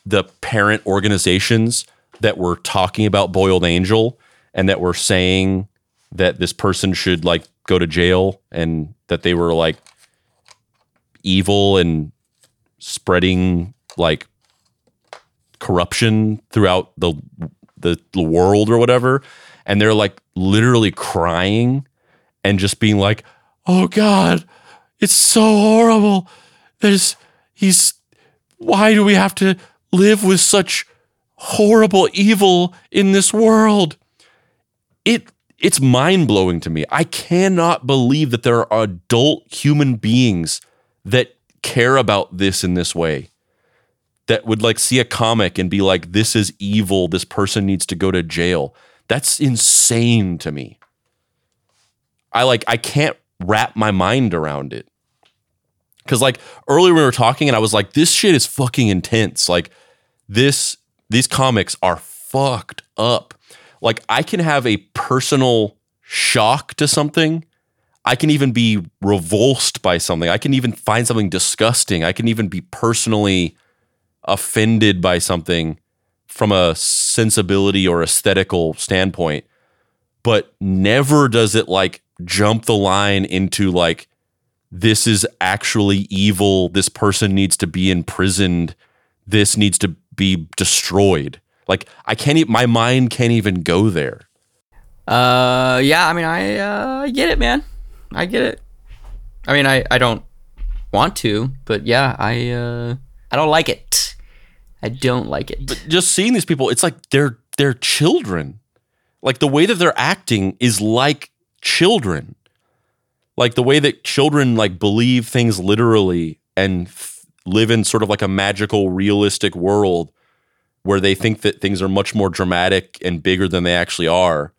the parent organizations that were talking about Boiled Angel and that were saying that this person should like go to jail and that they were like evil and spreading like corruption throughout the the, the world or whatever. And they're like literally crying and just being like oh god it's so horrible. There's he's why do we have to live with such horrible evil in this world? It it's mind-blowing to me. I cannot believe that there are adult human beings that care about this in this way that would like see a comic and be like this is evil this person needs to go to jail that's insane to me i like i can't wrap my mind around it because like earlier we were talking and I was like, this shit is fucking intense. Like this, these comics are fucked up. Like I can have a personal shock to something. I can even be revulsed by something. I can even find something disgusting. I can even be personally offended by something from a sensibility or aesthetical standpoint. But never does it like jump the line into like this is actually evil. This person needs to be imprisoned. This needs to be destroyed. Like I can't even, my mind can't even go there. Uh yeah, I mean I uh I get it, man. I get it. I mean I I don't want to, but yeah, I uh I don't like it. I don't like it. But just seeing these people, it's like they're they're children. Like the way that they're acting is like children like the way that children like believe things literally and f- live in sort of like a magical realistic world where they think that things are much more dramatic and bigger than they actually are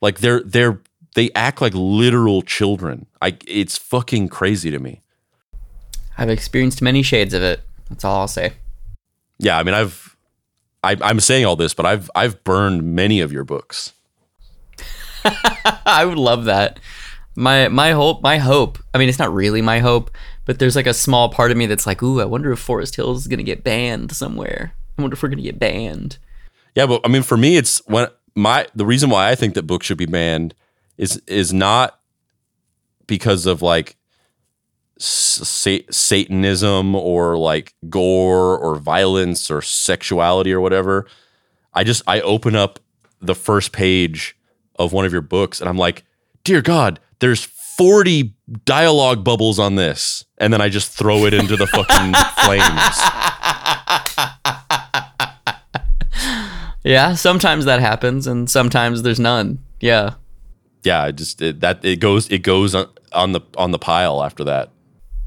like they're they're they act like literal children i it's fucking crazy to me i've experienced many shades of it that's all i'll say. Yeah i mean i've I, i'm saying all this but i've i've burned many of your books. I would love that. My my hope my hope i mean it's not really my hope but there's like a small part of me that's like ooh i wonder if forest hills is going to get banned somewhere. I wonder if we're going to get banned. Yeah but i mean for me it's when my the reason why I think that books should be banned is is not because of like sa- satanism or like gore or violence or sexuality or whatever. I just I open up the first page of one of your books and I'm like, "Dear God, there's 40 dialogue bubbles on this." And then I just throw it into the fucking flames. Yeah, sometimes that happens and sometimes there's none. Yeah. Yeah, it just it, that it goes it goes on, on the on the pile after that.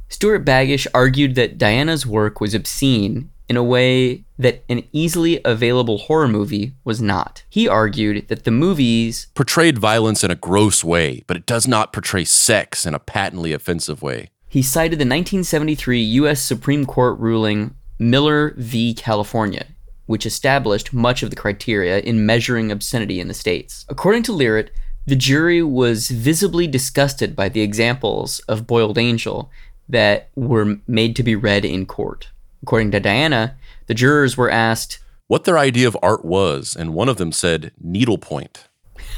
Stuart Baggish argued that Diana's work was obscene in a way that an easily available horror movie was not. He argued that the movies portrayed violence in a gross way, but it does not portray sex in a patently offensive way. He cited the 1973 U.S. Supreme Court ruling Miller v. California, which established much of the criteria in measuring obscenity in the states. According to Lirot, the jury was visibly disgusted by the examples of Boiled Angel that were made to be read in court. According to Diana, the jurors were asked what their idea of art was, and one of them said needlepoint.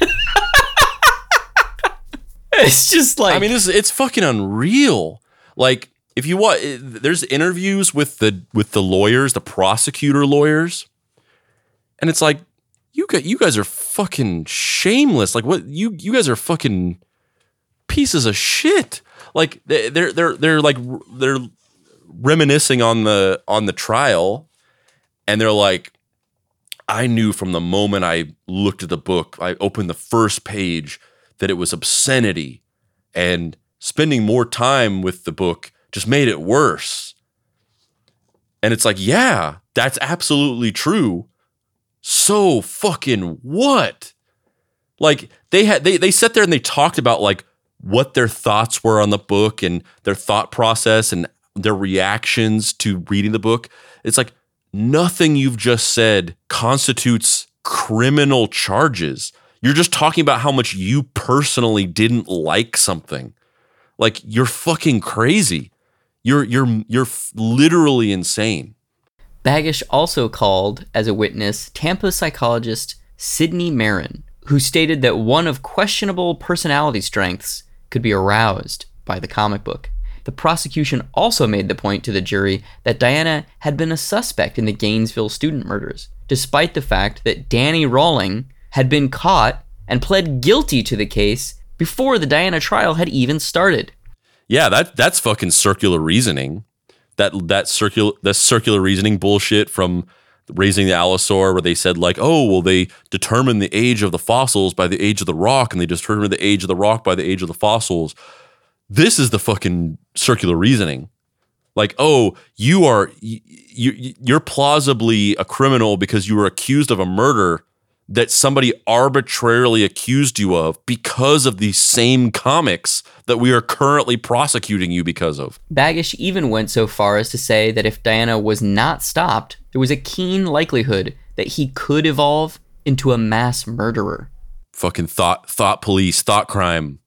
it's just like I mean, it's it's fucking unreal. Like if you want, eh, there's interviews with the with the lawyers, the prosecutor lawyers, and it's like you guys, you guys are fucking shameless. Like what you you guys are fucking pieces of shit. Like they're they're they're like they're reminiscing on the on the trial, and they're like, I knew from the moment I looked at the book, I opened the first page that it was obscenity, and spending more time with the book just made it worse. And it's like, yeah, that's absolutely true. So fucking what? Like they had they they sat there and they talked about like what their thoughts were on the book and their thought process and their reactions to reading the book. It's like nothing you've just said constitutes criminal charges. You're just talking about how much you personally didn't like something. Like you're fucking crazy. You're you're you're literally insane. Baggish also called as a witness Tampa psychologist Sidney Merin, who stated that one of questionable personality strengths could be aroused by the comic book. The prosecution also made the point to the jury that Diana had been a suspect in the Gainesville student murders, despite the fact that Danny Rolling had been caught and pled guilty to the case before the Diana trial had even started. Yeah, that that's fucking circular reasoning. That that circular that circular reasoning bullshit from raising the allosaur where they said like, oh, well, they determine the age of the fossils by the age of the rock, and they determine the age of the rock by the age of the fossils. This is the fucking circular reasoning. Like, oh, you are you you're plausibly a criminal because you were accused of a murder that somebody arbitrarily accused you of because of these same comics that we are currently prosecuting you because of. Baggish even went so far as to say that if Diana was not stopped, there was a keen likelihood that he could evolve into a mass murderer. Fucking thought thought police, thought crime.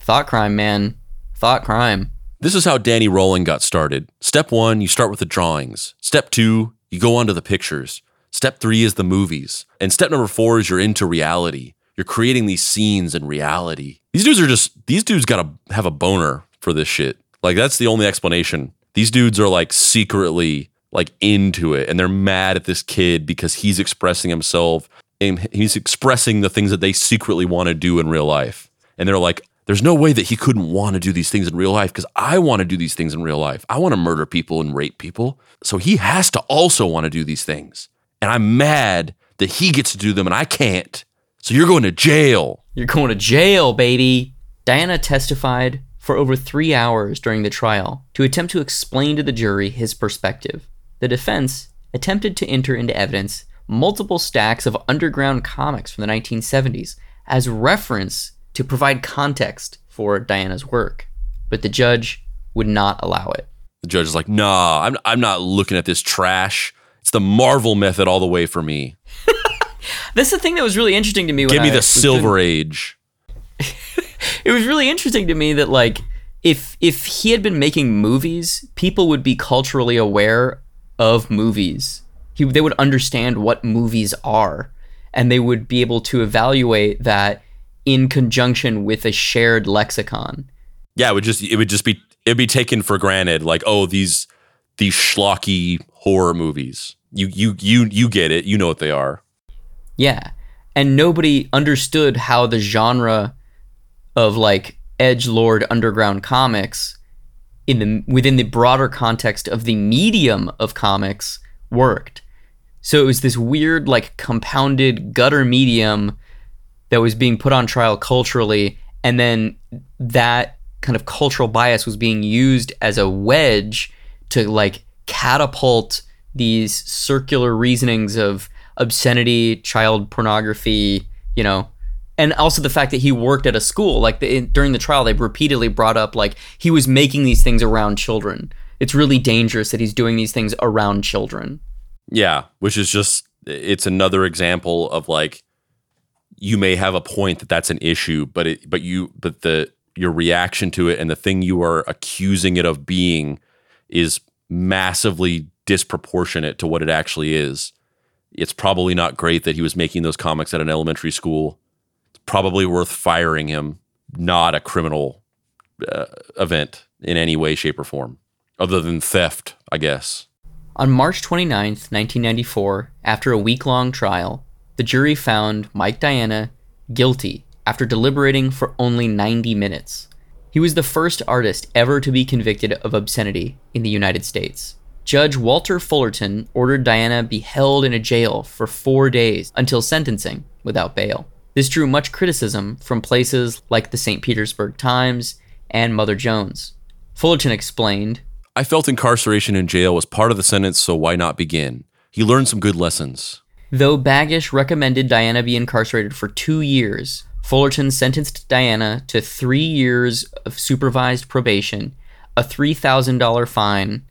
Thought crime, man. Thought crime. This is how Danny Rolling got started. Step 1, you start with the drawings. Step 2, you go on to the pictures. Step three is the movies. And step number four is you're into reality. You're creating these scenes in reality. These dudes are just, these dudes gotta have a boner for this shit. Like, that's the only explanation. These dudes are like secretly like into it and they're mad at this kid because he's expressing himself and he's expressing the things that they secretly want to do in real life. And they're like, there's no way that he couldn't want to do these things in real life because I want to do these things in real life. I want to murder people and rape people. So he has to also want to do these things and I'm mad that he gets to do them and I can't. So you're going to jail. You're going to jail, baby. Diana testified for over three hours during the trial to attempt to explain to the jury his perspective. The defense attempted to enter into evidence multiple stacks of underground comics from the 1970s as reference to provide context for Diana's work, but the judge would not allow it. The judge is like, nah, I'm, I'm not looking at this trash. It's the Marvel method all the way for me. That's the thing that was really interesting to me. Give me I the Silver doing, Age. it was really interesting to me that like if if he had been making movies, people would be culturally aware of movies. He, they would understand what movies are. and they would be able to evaluate that in conjunction with a shared lexicon. Yeah, it would just it would just be it'd be taken for granted like oh these these schlocky horror movies. You you you you get it. You know what they are. Yeah. And nobody understood how the genre of like edge lord underground comics in the within the broader context of the medium of comics worked. So it was this weird like compounded gutter medium that was being put on trial culturally and then that kind of cultural bias was being used as a wedge to like catapult these circular reasonings of obscenity, child pornography, you know, and also the fact that he worked at a school. Like the, during the trial, they repeatedly brought up like he was making these things around children. It's really dangerous that he's doing these things around children. Yeah, which is just it's another example of like you may have a point that that's an issue, but it but you but the your reaction to it and the thing you are accusing it of being is massively disproportionate to what it actually is. It's probably not great that he was making those comics at an elementary school. Probably worth firing him, not a criminal uh, event in any way, shape, or form, other than theft, I guess. On March 29, 1994, after a week long trial, the jury found Mike Diana guilty after deliberating for only 90 minutes. He was the first artist ever to be convicted of obscenity in the United States. Judge Walter Fullerton ordered Diana be held in a jail for four days until sentencing without bail. This drew much criticism from places like the St. Petersburg Times and Mother Jones. Fullerton explained I felt incarceration in jail was part of the sentence, so why not begin? He learned some good lessons. Though Baggish recommended Diana be incarcerated for two years, Fullerton sentenced Diana to three years of supervised probation, a $3,000 fine,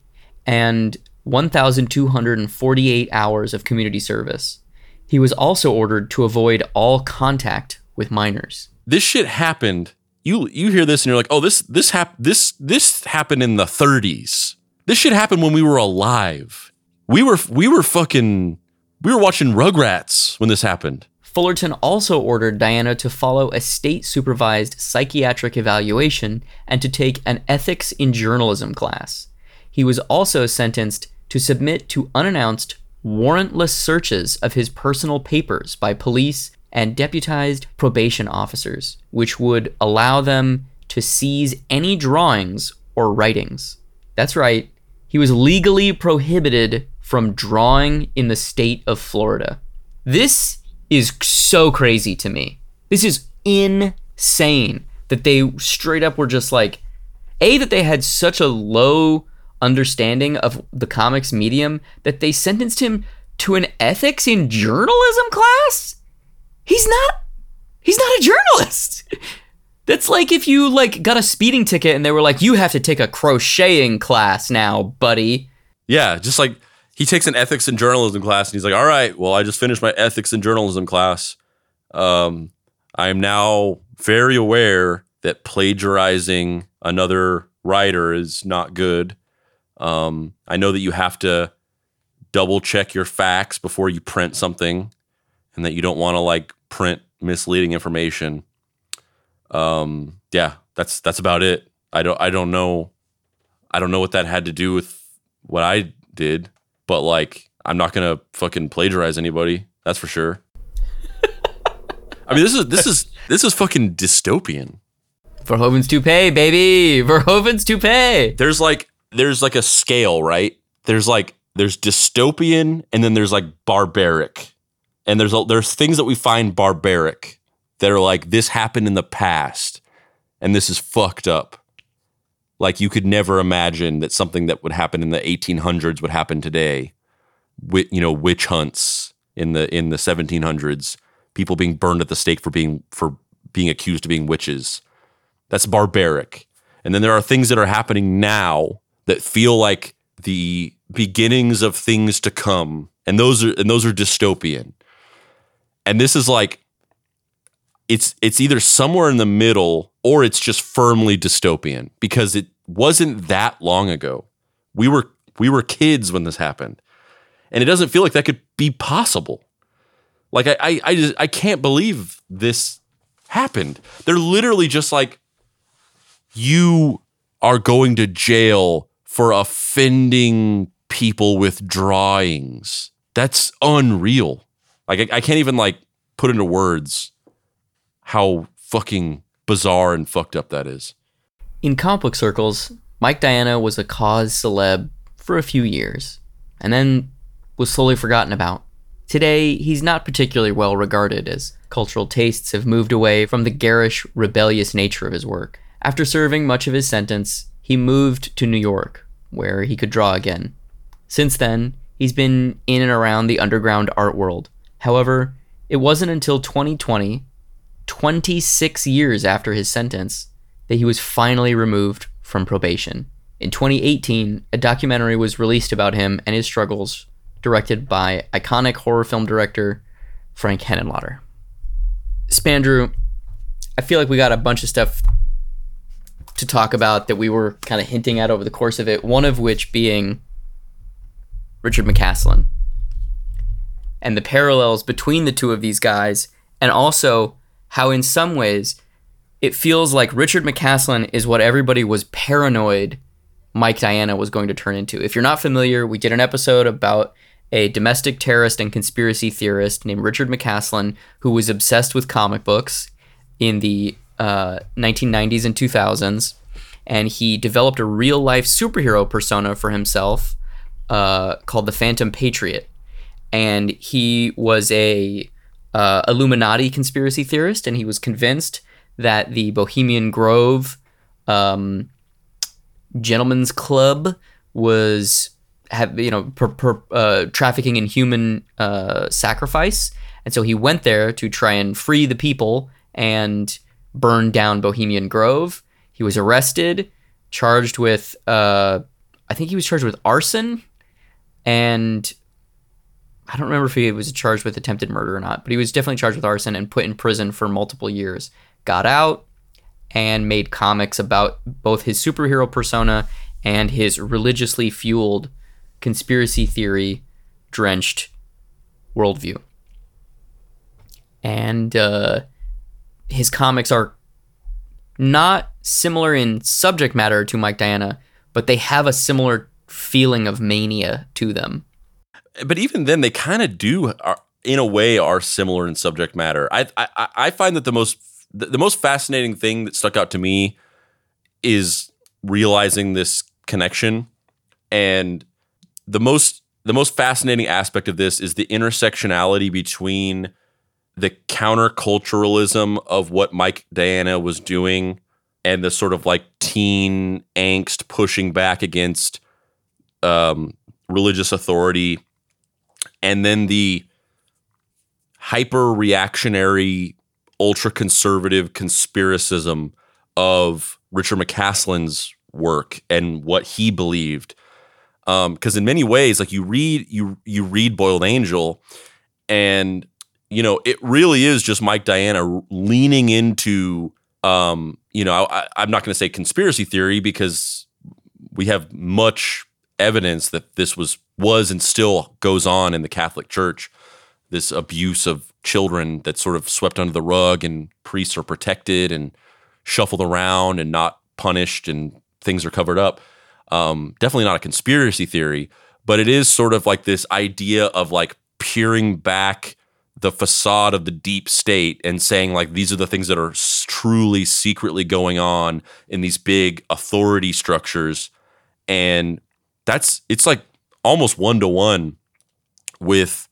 and 1,248 hours of community service. He was also ordered to avoid all contact with minors. This shit happened. You you hear this and you're like, "Oh, this this hap- this this happened in the 30s. This shit happened when we were alive. We were we were fucking we were watching Rugrats when this happened." Fullerton also ordered Diana to follow a state supervised psychiatric evaluation and to take an ethics in journalism class. He was also sentenced to submit to unannounced, warrantless searches of his personal papers by police and deputized probation officers, which would allow them to seize any drawings or writings. That's right, he was legally prohibited from drawing in the state of Florida. This is so crazy to me. This is insane that they straight up were just like, A, that they had such a low understanding of the comics medium that they sentenced him to an ethics in journalism class? He's not he's not a journalist. That's like if you like got a speeding ticket and they were like you have to take a crocheting class now, buddy. Yeah, just like he takes an ethics in journalism class and he's like, "All right, well, I just finished my ethics in journalism class. Um, I am now very aware that plagiarizing another writer is not good. Um, I know that you have to double check your facts before you print something, and that you don't want to like print misleading information. Um, yeah, that's that's about it. I don't I don't know I don't know what that had to do with what I did, but like I'm not gonna fucking plagiarize anybody. That's for sure. I mean, this is this is this is fucking dystopian. Verhoeven's toupee, baby. Verhoeven's toupee. There's like there's like a scale, right? There's like there's dystopian and then there's like barbaric. And there's there's things that we find barbaric that are like this happened in the past and this is fucked up. Like you could never imagine that something that would happen in the 1800s would happen today. With you know witch hunts in the in the 1700s, people being burned at the stake for being for being accused of being witches. That's barbaric. And then there are things that are happening now that feel like the beginnings of things to come. And those are and those are dystopian. And this is like it's it's either somewhere in the middle or it's just firmly dystopian because it wasn't that long ago. We were we were kids when this happened. And it doesn't feel like that could be possible. Like I, I, I just I can't believe this happened. They're literally just like, you are going to jail for offending people with drawings. That's unreal. Like I, I can't even like put into words how fucking bizarre and fucked up that is. In comic book circles, Mike Diana was a cause celeb for a few years, and then was slowly forgotten about. Today, he's not particularly well regarded as cultural tastes have moved away from the garish, rebellious nature of his work. After serving much of his sentence, he moved to New York, where he could draw again. Since then, he's been in and around the underground art world. However, it wasn't until 2020, 26 years after his sentence, that he was finally removed from probation. In 2018, a documentary was released about him and his struggles, directed by iconic horror film director Frank Henenlotter. Spandrew, I feel like we got a bunch of stuff to talk about that we were kind of hinting at over the course of it, one of which being Richard McCaslin and the parallels between the two of these guys, and also how, in some ways, it feels like Richard McCaslin is what everybody was paranoid Mike Diana was going to turn into. If you're not familiar, we did an episode about a domestic terrorist and conspiracy theorist named Richard McCaslin who was obsessed with comic books in the uh, 1990s and 2000s. And he developed a real life superhero persona for himself uh, called the Phantom Patriot. And he was a uh, Illuminati conspiracy theorist, and he was convinced that the Bohemian Grove um, Gentlemen's Club was have you know per, per, uh, trafficking in human uh, sacrifice, and so he went there to try and free the people and burn down Bohemian Grove. He was arrested, charged with uh, I think he was charged with arson, and I don't remember if he was charged with attempted murder or not, but he was definitely charged with arson and put in prison for multiple years. Got out and made comics about both his superhero persona and his religiously fueled conspiracy theory drenched worldview. And uh, his comics are not similar in subject matter to Mike Diana, but they have a similar feeling of mania to them. But even then, they kind of do, are, in a way, are similar in subject matter. I, I I find that the most the most fascinating thing that stuck out to me is realizing this connection and the most the most fascinating aspect of this is the intersectionality between the counterculturalism of what Mike Diana was doing and the sort of like teen angst pushing back against um, religious authority, and then the hyper reactionary, ultra conservative conspiracism of Richard McCaslin's work and what he believed. Because um, in many ways, like you read you you read Boiled Angel, and you know it really is just Mike Diana leaning into um, you know I, I'm not going to say conspiracy theory because we have much evidence that this was was and still goes on in the Catholic Church. This abuse of children that's sort of swept under the rug, and priests are protected and shuffled around and not punished, and things are covered up. Um, definitely not a conspiracy theory, but it is sort of like this idea of like peering back the facade of the deep state and saying like these are the things that are truly secretly going on in these big authority structures and that's it's like almost one to one with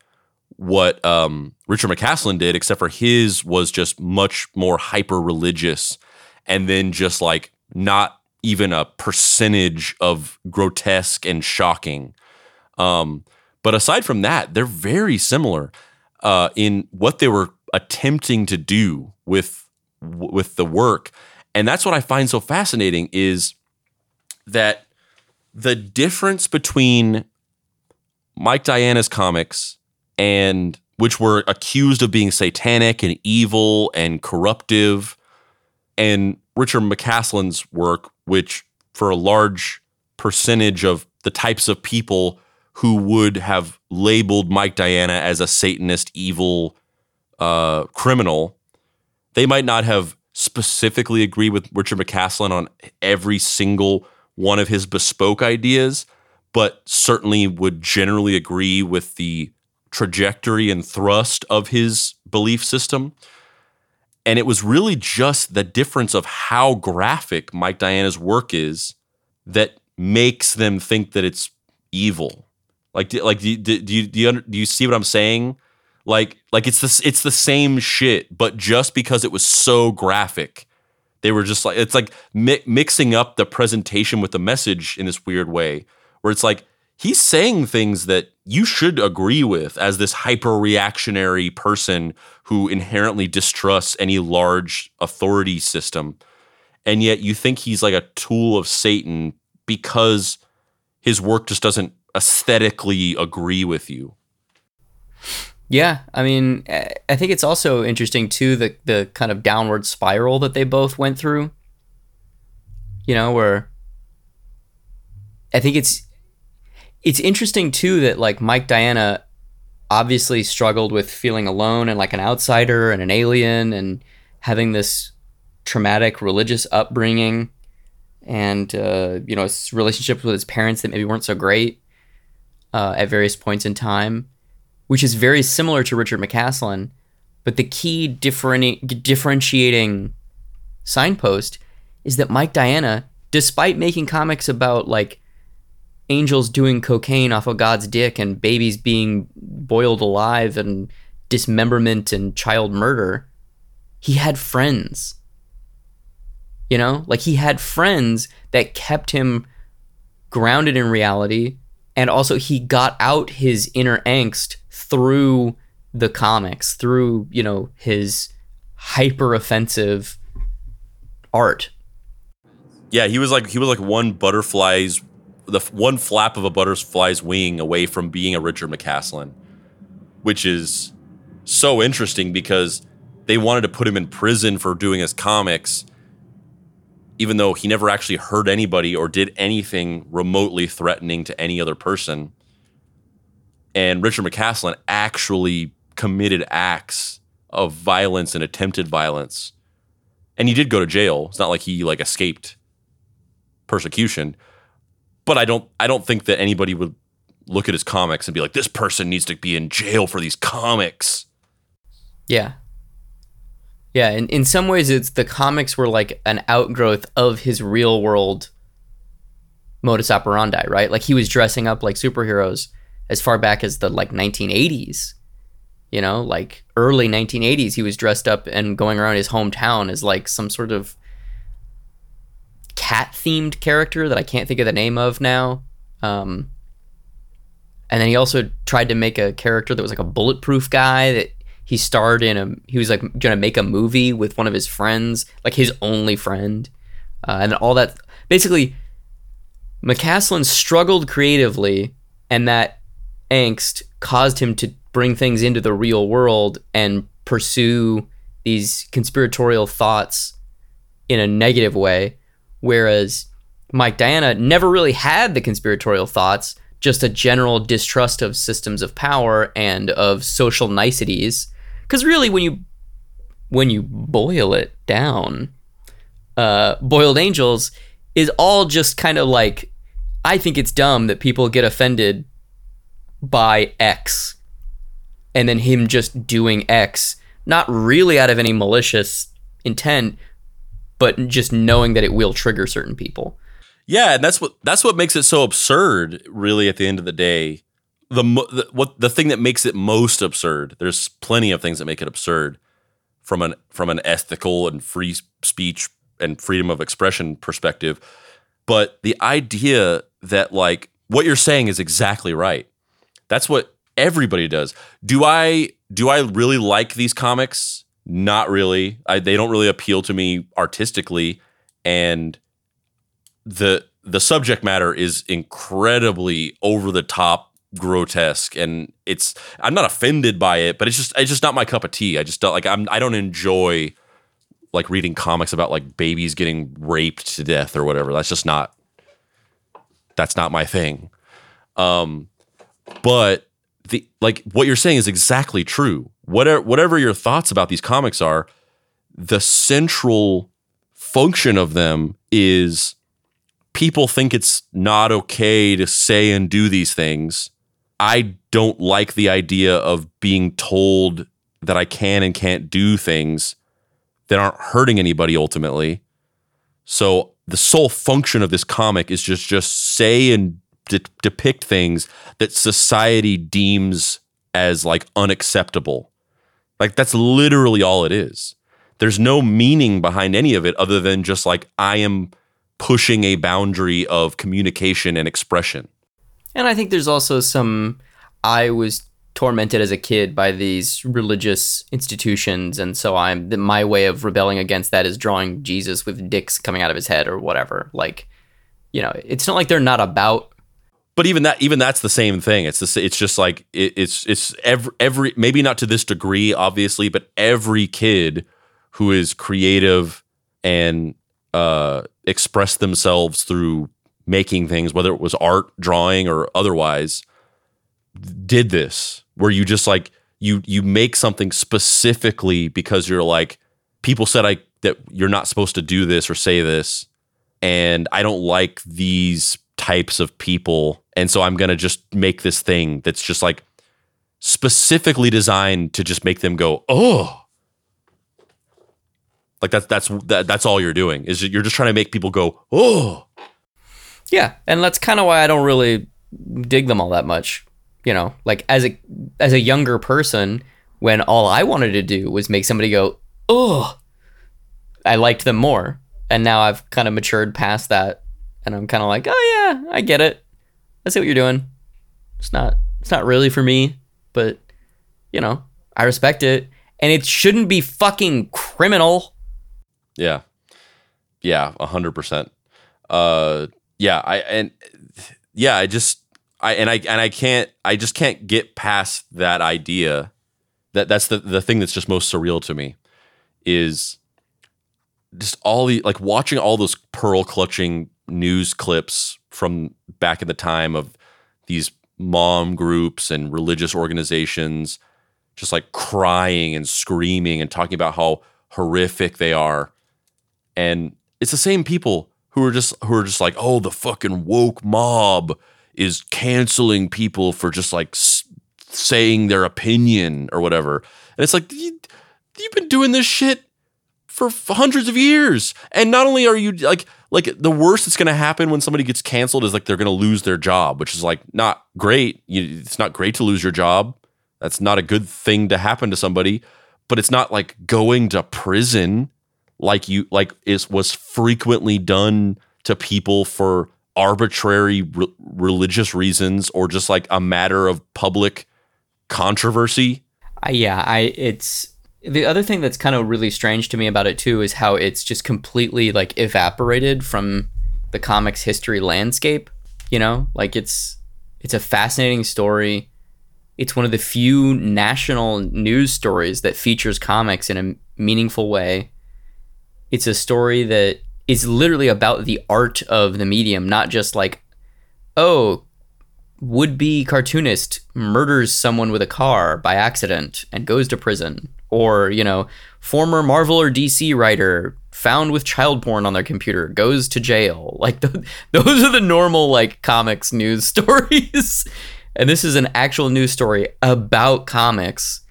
what um, Richard McCaslin did, except for his was just much more hyper religious, and then just like not even a percentage of grotesque and shocking. Um, but aside from that, they're very similar uh, in what they were attempting to do with with the work, and that's what I find so fascinating is that the difference between Mike Diana's comics and which were accused of being satanic and evil and corruptive, and Richard McCaslin's work, which for a large percentage of the types of people who would have labeled Mike Diana as a Satanist, evil uh, criminal. They might not have specifically agreed with Richard McCaslin on every single one of his bespoke ideas, but certainly would generally agree with the trajectory and thrust of his belief system. And it was really just the difference of how graphic Mike Diana's work is that makes them think that it's evil. Like, do, like do, you- do, you do you do you see what I'm saying? Like, like it's the it's the same shit, but just because it was so graphic, they were just like it's like mi- mixing up the presentation with the message in this weird way, where it's like he's saying things that you should agree with as this hyper reactionary person who inherently distrusts any large authority system, and yet you think he's like a tool of Satan because his work just doesn't aesthetically agree with you. Yeah, I mean, I think it's also interesting too the the kind of downward spiral that they both went through. You know, where I think it's it's interesting too that like Mike Diana obviously struggled with feeling alone and like an outsider and an alien and having this traumatic religious upbringing and uh, you know his relationships with his parents that maybe weren't so great uh, at various points in time which is very similar to Richard McCaslin, but the key differenti- differentiating signpost is that Mike Diana, despite making comics about like angels doing cocaine off of God's dick and babies being boiled alive and dismemberment and child murder, he had friends. You know, like he had friends that kept him grounded in reality and also he got out his inner angst through the comics through you know his hyper offensive art. Yeah, he was like he was like one butterfly's the one flap of a butterfly's wing away from being a Richard McCaslin, which is so interesting because they wanted to put him in prison for doing his comics, even though he never actually hurt anybody or did anything remotely threatening to any other person. And Richard McCaslin actually committed acts of violence and attempted violence. And he did go to jail. It's not like he like escaped persecution. But I don't I don't think that anybody would look at his comics and be like, this person needs to be in jail for these comics. yeah yeah and in some ways it's the comics were like an outgrowth of his real world modus operandi right? Like he was dressing up like superheroes as far back as the like 1980s you know? Like early 1980s he was dressed up and going around his hometown as like some sort of cat themed character that i can't think of the name of now. Um, and then he also tried to make a character that was like a bulletproof guy that he starred in a he was like gonna make a movie with one of his friends like his only friend uh, and all that basically mccaslin struggled creatively and that angst caused him to bring things into the real world and pursue these conspiratorial thoughts in a negative way whereas mike diana never really had the conspiratorial thoughts just a general distrust of systems of power and of social niceties because really when you when you boil it down uh, boiled angels is all just kind of like i think it's dumb that people get offended by x and then him just doing x not really out of any malicious intent but just knowing that it will trigger certain people Yeah, and that's what that's what makes it so absurd. Really, at the end of the day, the, what the thing that makes it most absurd. There's plenty of things that make it absurd from an from an ethical and free speech and freedom of expression perspective. But the idea that like what you're saying is exactly right. That's what everybody does. Do I do I really like these comics? Not really. I, they don't really appeal to me artistically, and the the subject matter is incredibly over the top grotesque and it's I'm not offended by it but it's just it's just not my cup of tea. I just don't like I'm I don't enjoy like reading comics about like babies getting raped to death or whatever. That's just not that's not my thing. Um but the like what you're saying is exactly true. whatever whatever your thoughts about these comics are, the central function of them is people think it's not okay to say and do these things. I don't like the idea of being told that I can and can't do things that aren't hurting anybody ultimately. So the sole function of this comic is just just say and de- depict things that society deems as like unacceptable. Like that's literally all it is. There's no meaning behind any of it other than just like I am pushing a boundary of communication and expression. And I think there's also some I was tormented as a kid by these religious institutions and so i'm my way of rebelling against that is drawing jesus with dicks coming out of his head or whatever like you know it's not like they're not about but even that even that's the same thing. It's the, it's just like it, it's it's every every maybe not to this degree obviously but every kid who is creative and uh express themselves through making things whether it was art drawing or otherwise did this where you just like you you make something specifically because you're like people said I that you're not supposed to do this or say this and I don't like these types of people and so I'm to just make this thing that's just like specifically designed to just make them go oh! Like that's that's that, that's all you're doing is you're just trying to make people go oh yeah and that's kind of why I don't really dig them all that much you know, like as a as a younger person, when all I wanted to do was make somebody go, "Oh," I liked them more, and now I've kind of matured past that, and I'm kind of like, "Oh yeah, I get it. I see what you're doing. It's not it's not really for me, but you know, I respect it, and it shouldn't be fucking criminal." Yeah, yeah, a hundred percent. Uh, yeah, I and yeah, I just I and I and I can't I just can't get past that idea. That that's the the thing that's just most surreal to me is just all the like watching all those pearl clutching news clips from back in the time of these mom groups and religious organizations just like crying and screaming and talking about how horrific they are. And it's the same people who are just who are just like oh the fucking woke mob is canceling people for just like s- saying their opinion or whatever. And it's like you, you've been doing this shit for hundreds of years. And not only are you like like the worst that's going to happen when somebody gets canceled is like they're going to lose their job, which is like not great. You, it's not great to lose your job. That's not a good thing to happen to somebody, but it's not like going to prison like you like is was frequently done to people for arbitrary re- religious reasons or just like a matter of public controversy. Uh, yeah, I it's the other thing that's kind of really strange to me about it too is how it's just completely like evaporated from the comics history landscape, you know? Like it's it's a fascinating story. It's one of the few national news stories that features comics in a meaningful way. It's a story that is literally about the art of the medium, not just like, oh, would be cartoonist murders someone with a car by accident and goes to prison. Or, you know, former Marvel or DC writer found with child porn on their computer goes to jail. Like, th- those are the normal, like, comics news stories. and this is an actual news story about comics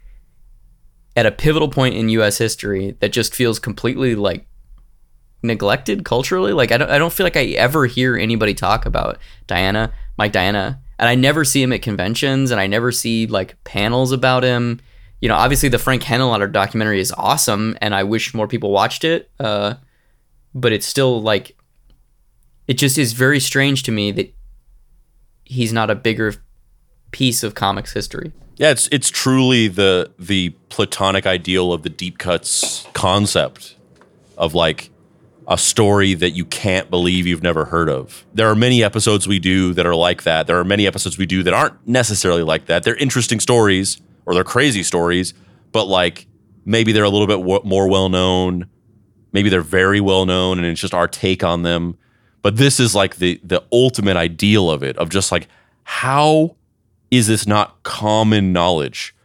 at a pivotal point in US history that just feels completely, like, neglected culturally. Like I don't I don't feel like I ever hear anybody talk about Diana, Mike Diana, and I never see him at conventions and I never see like panels about him. You know, obviously the Frank Henenlotter documentary is awesome and I wish more people watched it. Uh, but it's still like it just is very strange to me that he's not a bigger piece of comics history. Yeah, it's it's truly the the platonic ideal of the deep cuts concept of like a story that you can't believe you've never heard of. There are many episodes we do that are like that. There are many episodes we do that aren't necessarily like that. They're interesting stories or they're crazy stories, but like maybe they're a little bit w- more well known. Maybe they're very well known and it's just our take on them. But this is like the the ultimate ideal of it of just like how is this not common knowledge?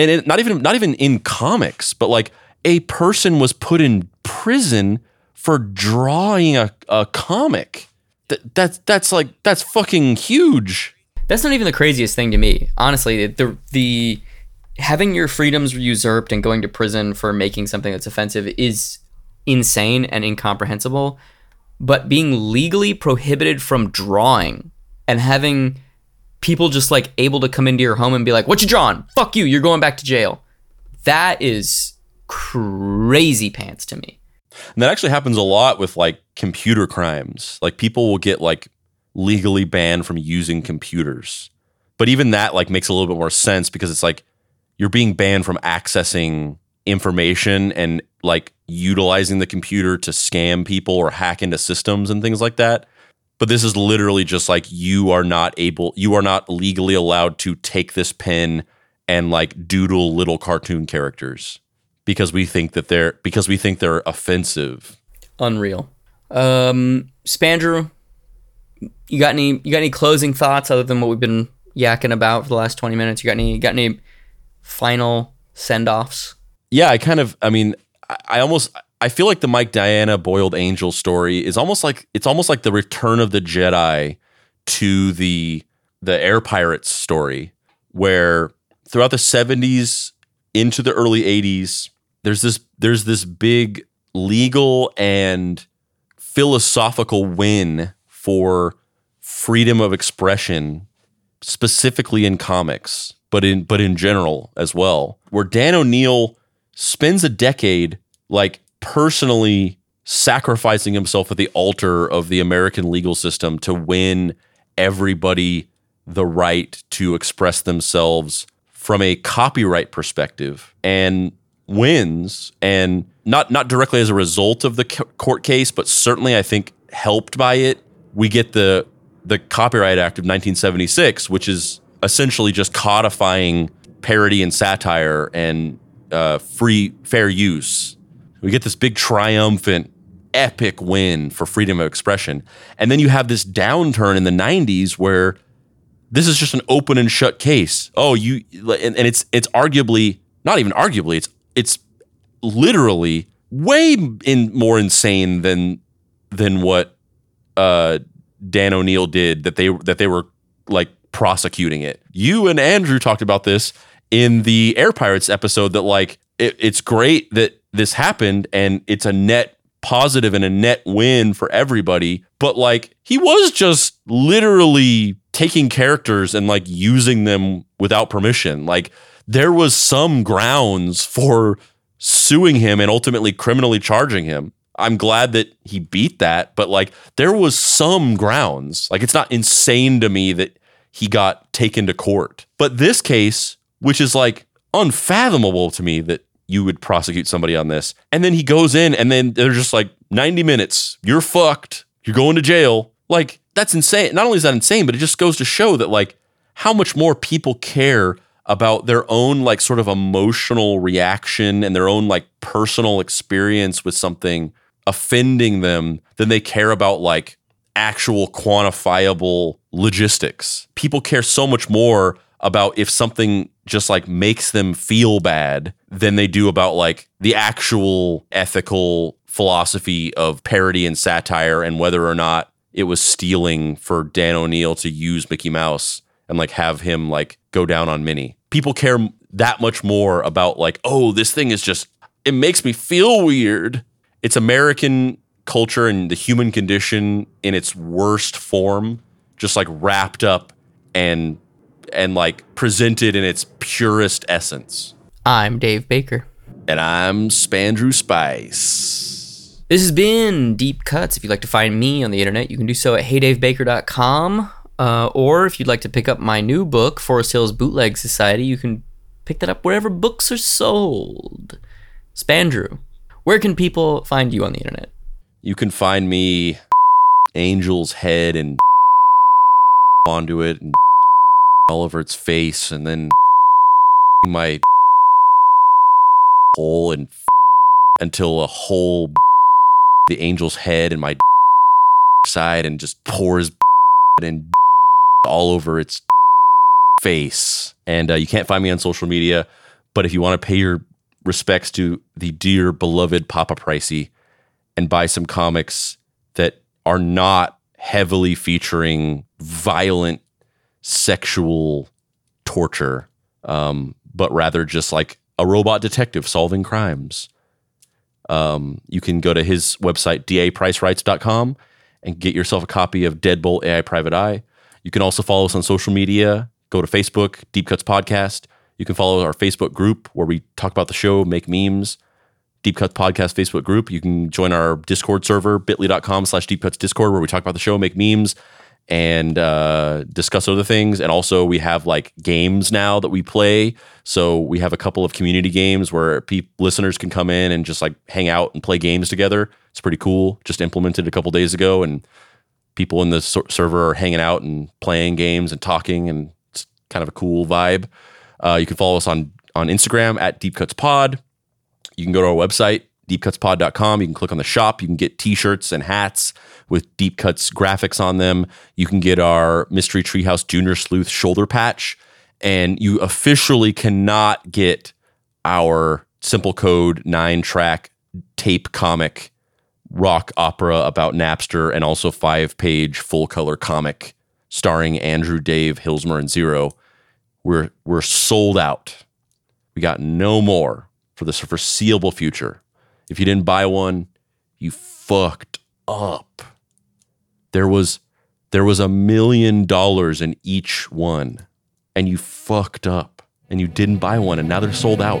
and it, not even not even in comics, but like a person was put in prison for drawing a, a comic. That that's that's like that's fucking huge. That's not even the craziest thing to me. Honestly, the the having your freedoms usurped and going to prison for making something that's offensive is insane and incomprehensible. But being legally prohibited from drawing and having people just like able to come into your home and be like, "What you drawing? Fuck you! You're going back to jail." That is crazy pants to me. And that actually happens a lot with like computer crimes. Like people will get like legally banned from using computers. But even that like makes a little bit more sense because it's like you're being banned from accessing information and like utilizing the computer to scam people or hack into systems and things like that. But this is literally just like you are not able, you are not legally allowed to take this pen and like doodle little cartoon characters because we think that they're because we think they're offensive. Unreal. Um, Spandrew, you got any you got any closing thoughts other than what we've been yakking about for the last twenty minutes? You got any you got any final send offs? Yeah, I kind of. I mean, I, I almost I feel like the Mike Diana boiled angel story is almost like it's almost like the return of the Jedi to the the air pirates story where throughout the 70s into the early 80s there's this there's this big legal and philosophical win for freedom of expression specifically in comics but in but in general as well where Dan O'Neill spends a decade like personally sacrificing himself at the altar of the American legal system to win everybody the right to express themselves from a copyright perspective and wins and not not directly as a result of the court case but certainly I think helped by it. We get the the Copyright Act of 1976 which is essentially just codifying parody and satire and uh, free fair use we get this big triumphant, epic win for freedom of expression. And then you have this downturn in the 90s where this is just an open and shut case. Oh, you and, and it's it's arguably not even arguably, it's it's literally way in more insane than than what uh, Dan O'Neill did that they that they were like prosecuting it. You and Andrew talked about this in the Air Pirates episode that like it, it's great that this happened and it's a net positive and a net win for everybody. But like he was just literally taking characters and like using them without permission. Like there was some grounds for suing him and ultimately criminally charging him. I'm glad that he beat that, but like there was some grounds. Like it's not insane to me that he got taken to court. But this case, which is like unfathomable to me that you would prosecute somebody on this. And then he goes in and then they're just like 90 minutes. You're fucked. You're going to jail. Like that's insane. Not only is that insane, but it just goes to show that like how much more people care about their own like sort of emotional reaction and their own like personal experience with something offending them than they care about like actual quantifiable logistics. People care so much more about if something just like makes them feel bad than they do about like the actual ethical philosophy of parody and satire and whether or not it was stealing for Dan O'Neill to use Mickey Mouse and like have him like go down on Minnie. People care that much more about like, oh, this thing is just it makes me feel weird. It's American culture and the human condition in its worst form, just like wrapped up and and like presented in its purest essence. I'm Dave Baker. And I'm Spandrew Spice. This has been Deep Cuts. If you'd like to find me on the internet, you can do so at heydavebaker.com. Uh, or if you'd like to pick up my new book, Forest Hills Bootleg Society, you can pick that up wherever books are sold. Spandrew, where can people find you on the internet? You can find me Angel's Head and onto it and all over its face and then my hole and until a whole the angel's head and my side and just pours and all over its face. And uh, you can't find me on social media, But if you want to pay your respects to the dear beloved Papa Pricey and buy some comics that are not heavily featuring violent sexual torture, um, but rather just like a robot detective solving crimes. Um, you can go to his website, dapricerights.com, and get yourself a copy of Deadbolt AI Private Eye. You can also follow us on social media. Go to Facebook, Deep Cuts Podcast. You can follow our Facebook group where we talk about the show, make memes. Deep Cuts Podcast Facebook group. You can join our Discord server, bit.ly.com slash Deep Cuts Discord, where we talk about the show, make memes, and uh, discuss other things. And also, we have like games now that we play. So we have a couple of community games where pe- listeners can come in and just like hang out and play games together. It's pretty cool. Just implemented a couple days ago, and people in the ser- server are hanging out and playing games and talking, and it's kind of a cool vibe. Uh, you can follow us on on Instagram at Deep Cuts Pod. You can go to our website, deepcutspod.com. You can click on the shop. You can get t shirts and hats with Deep Cuts graphics on them. You can get our Mystery Treehouse Junior Sleuth shoulder patch. And you officially cannot get our Simple Code nine track tape comic rock opera about Napster and also five page full color comic starring Andrew, Dave, Hilsmer, and Zero. We're, we're sold out. We got no more for the foreseeable future. If you didn't buy one, you fucked up. There was there was a million dollars in each one and you fucked up and you didn't buy one and now they're sold out.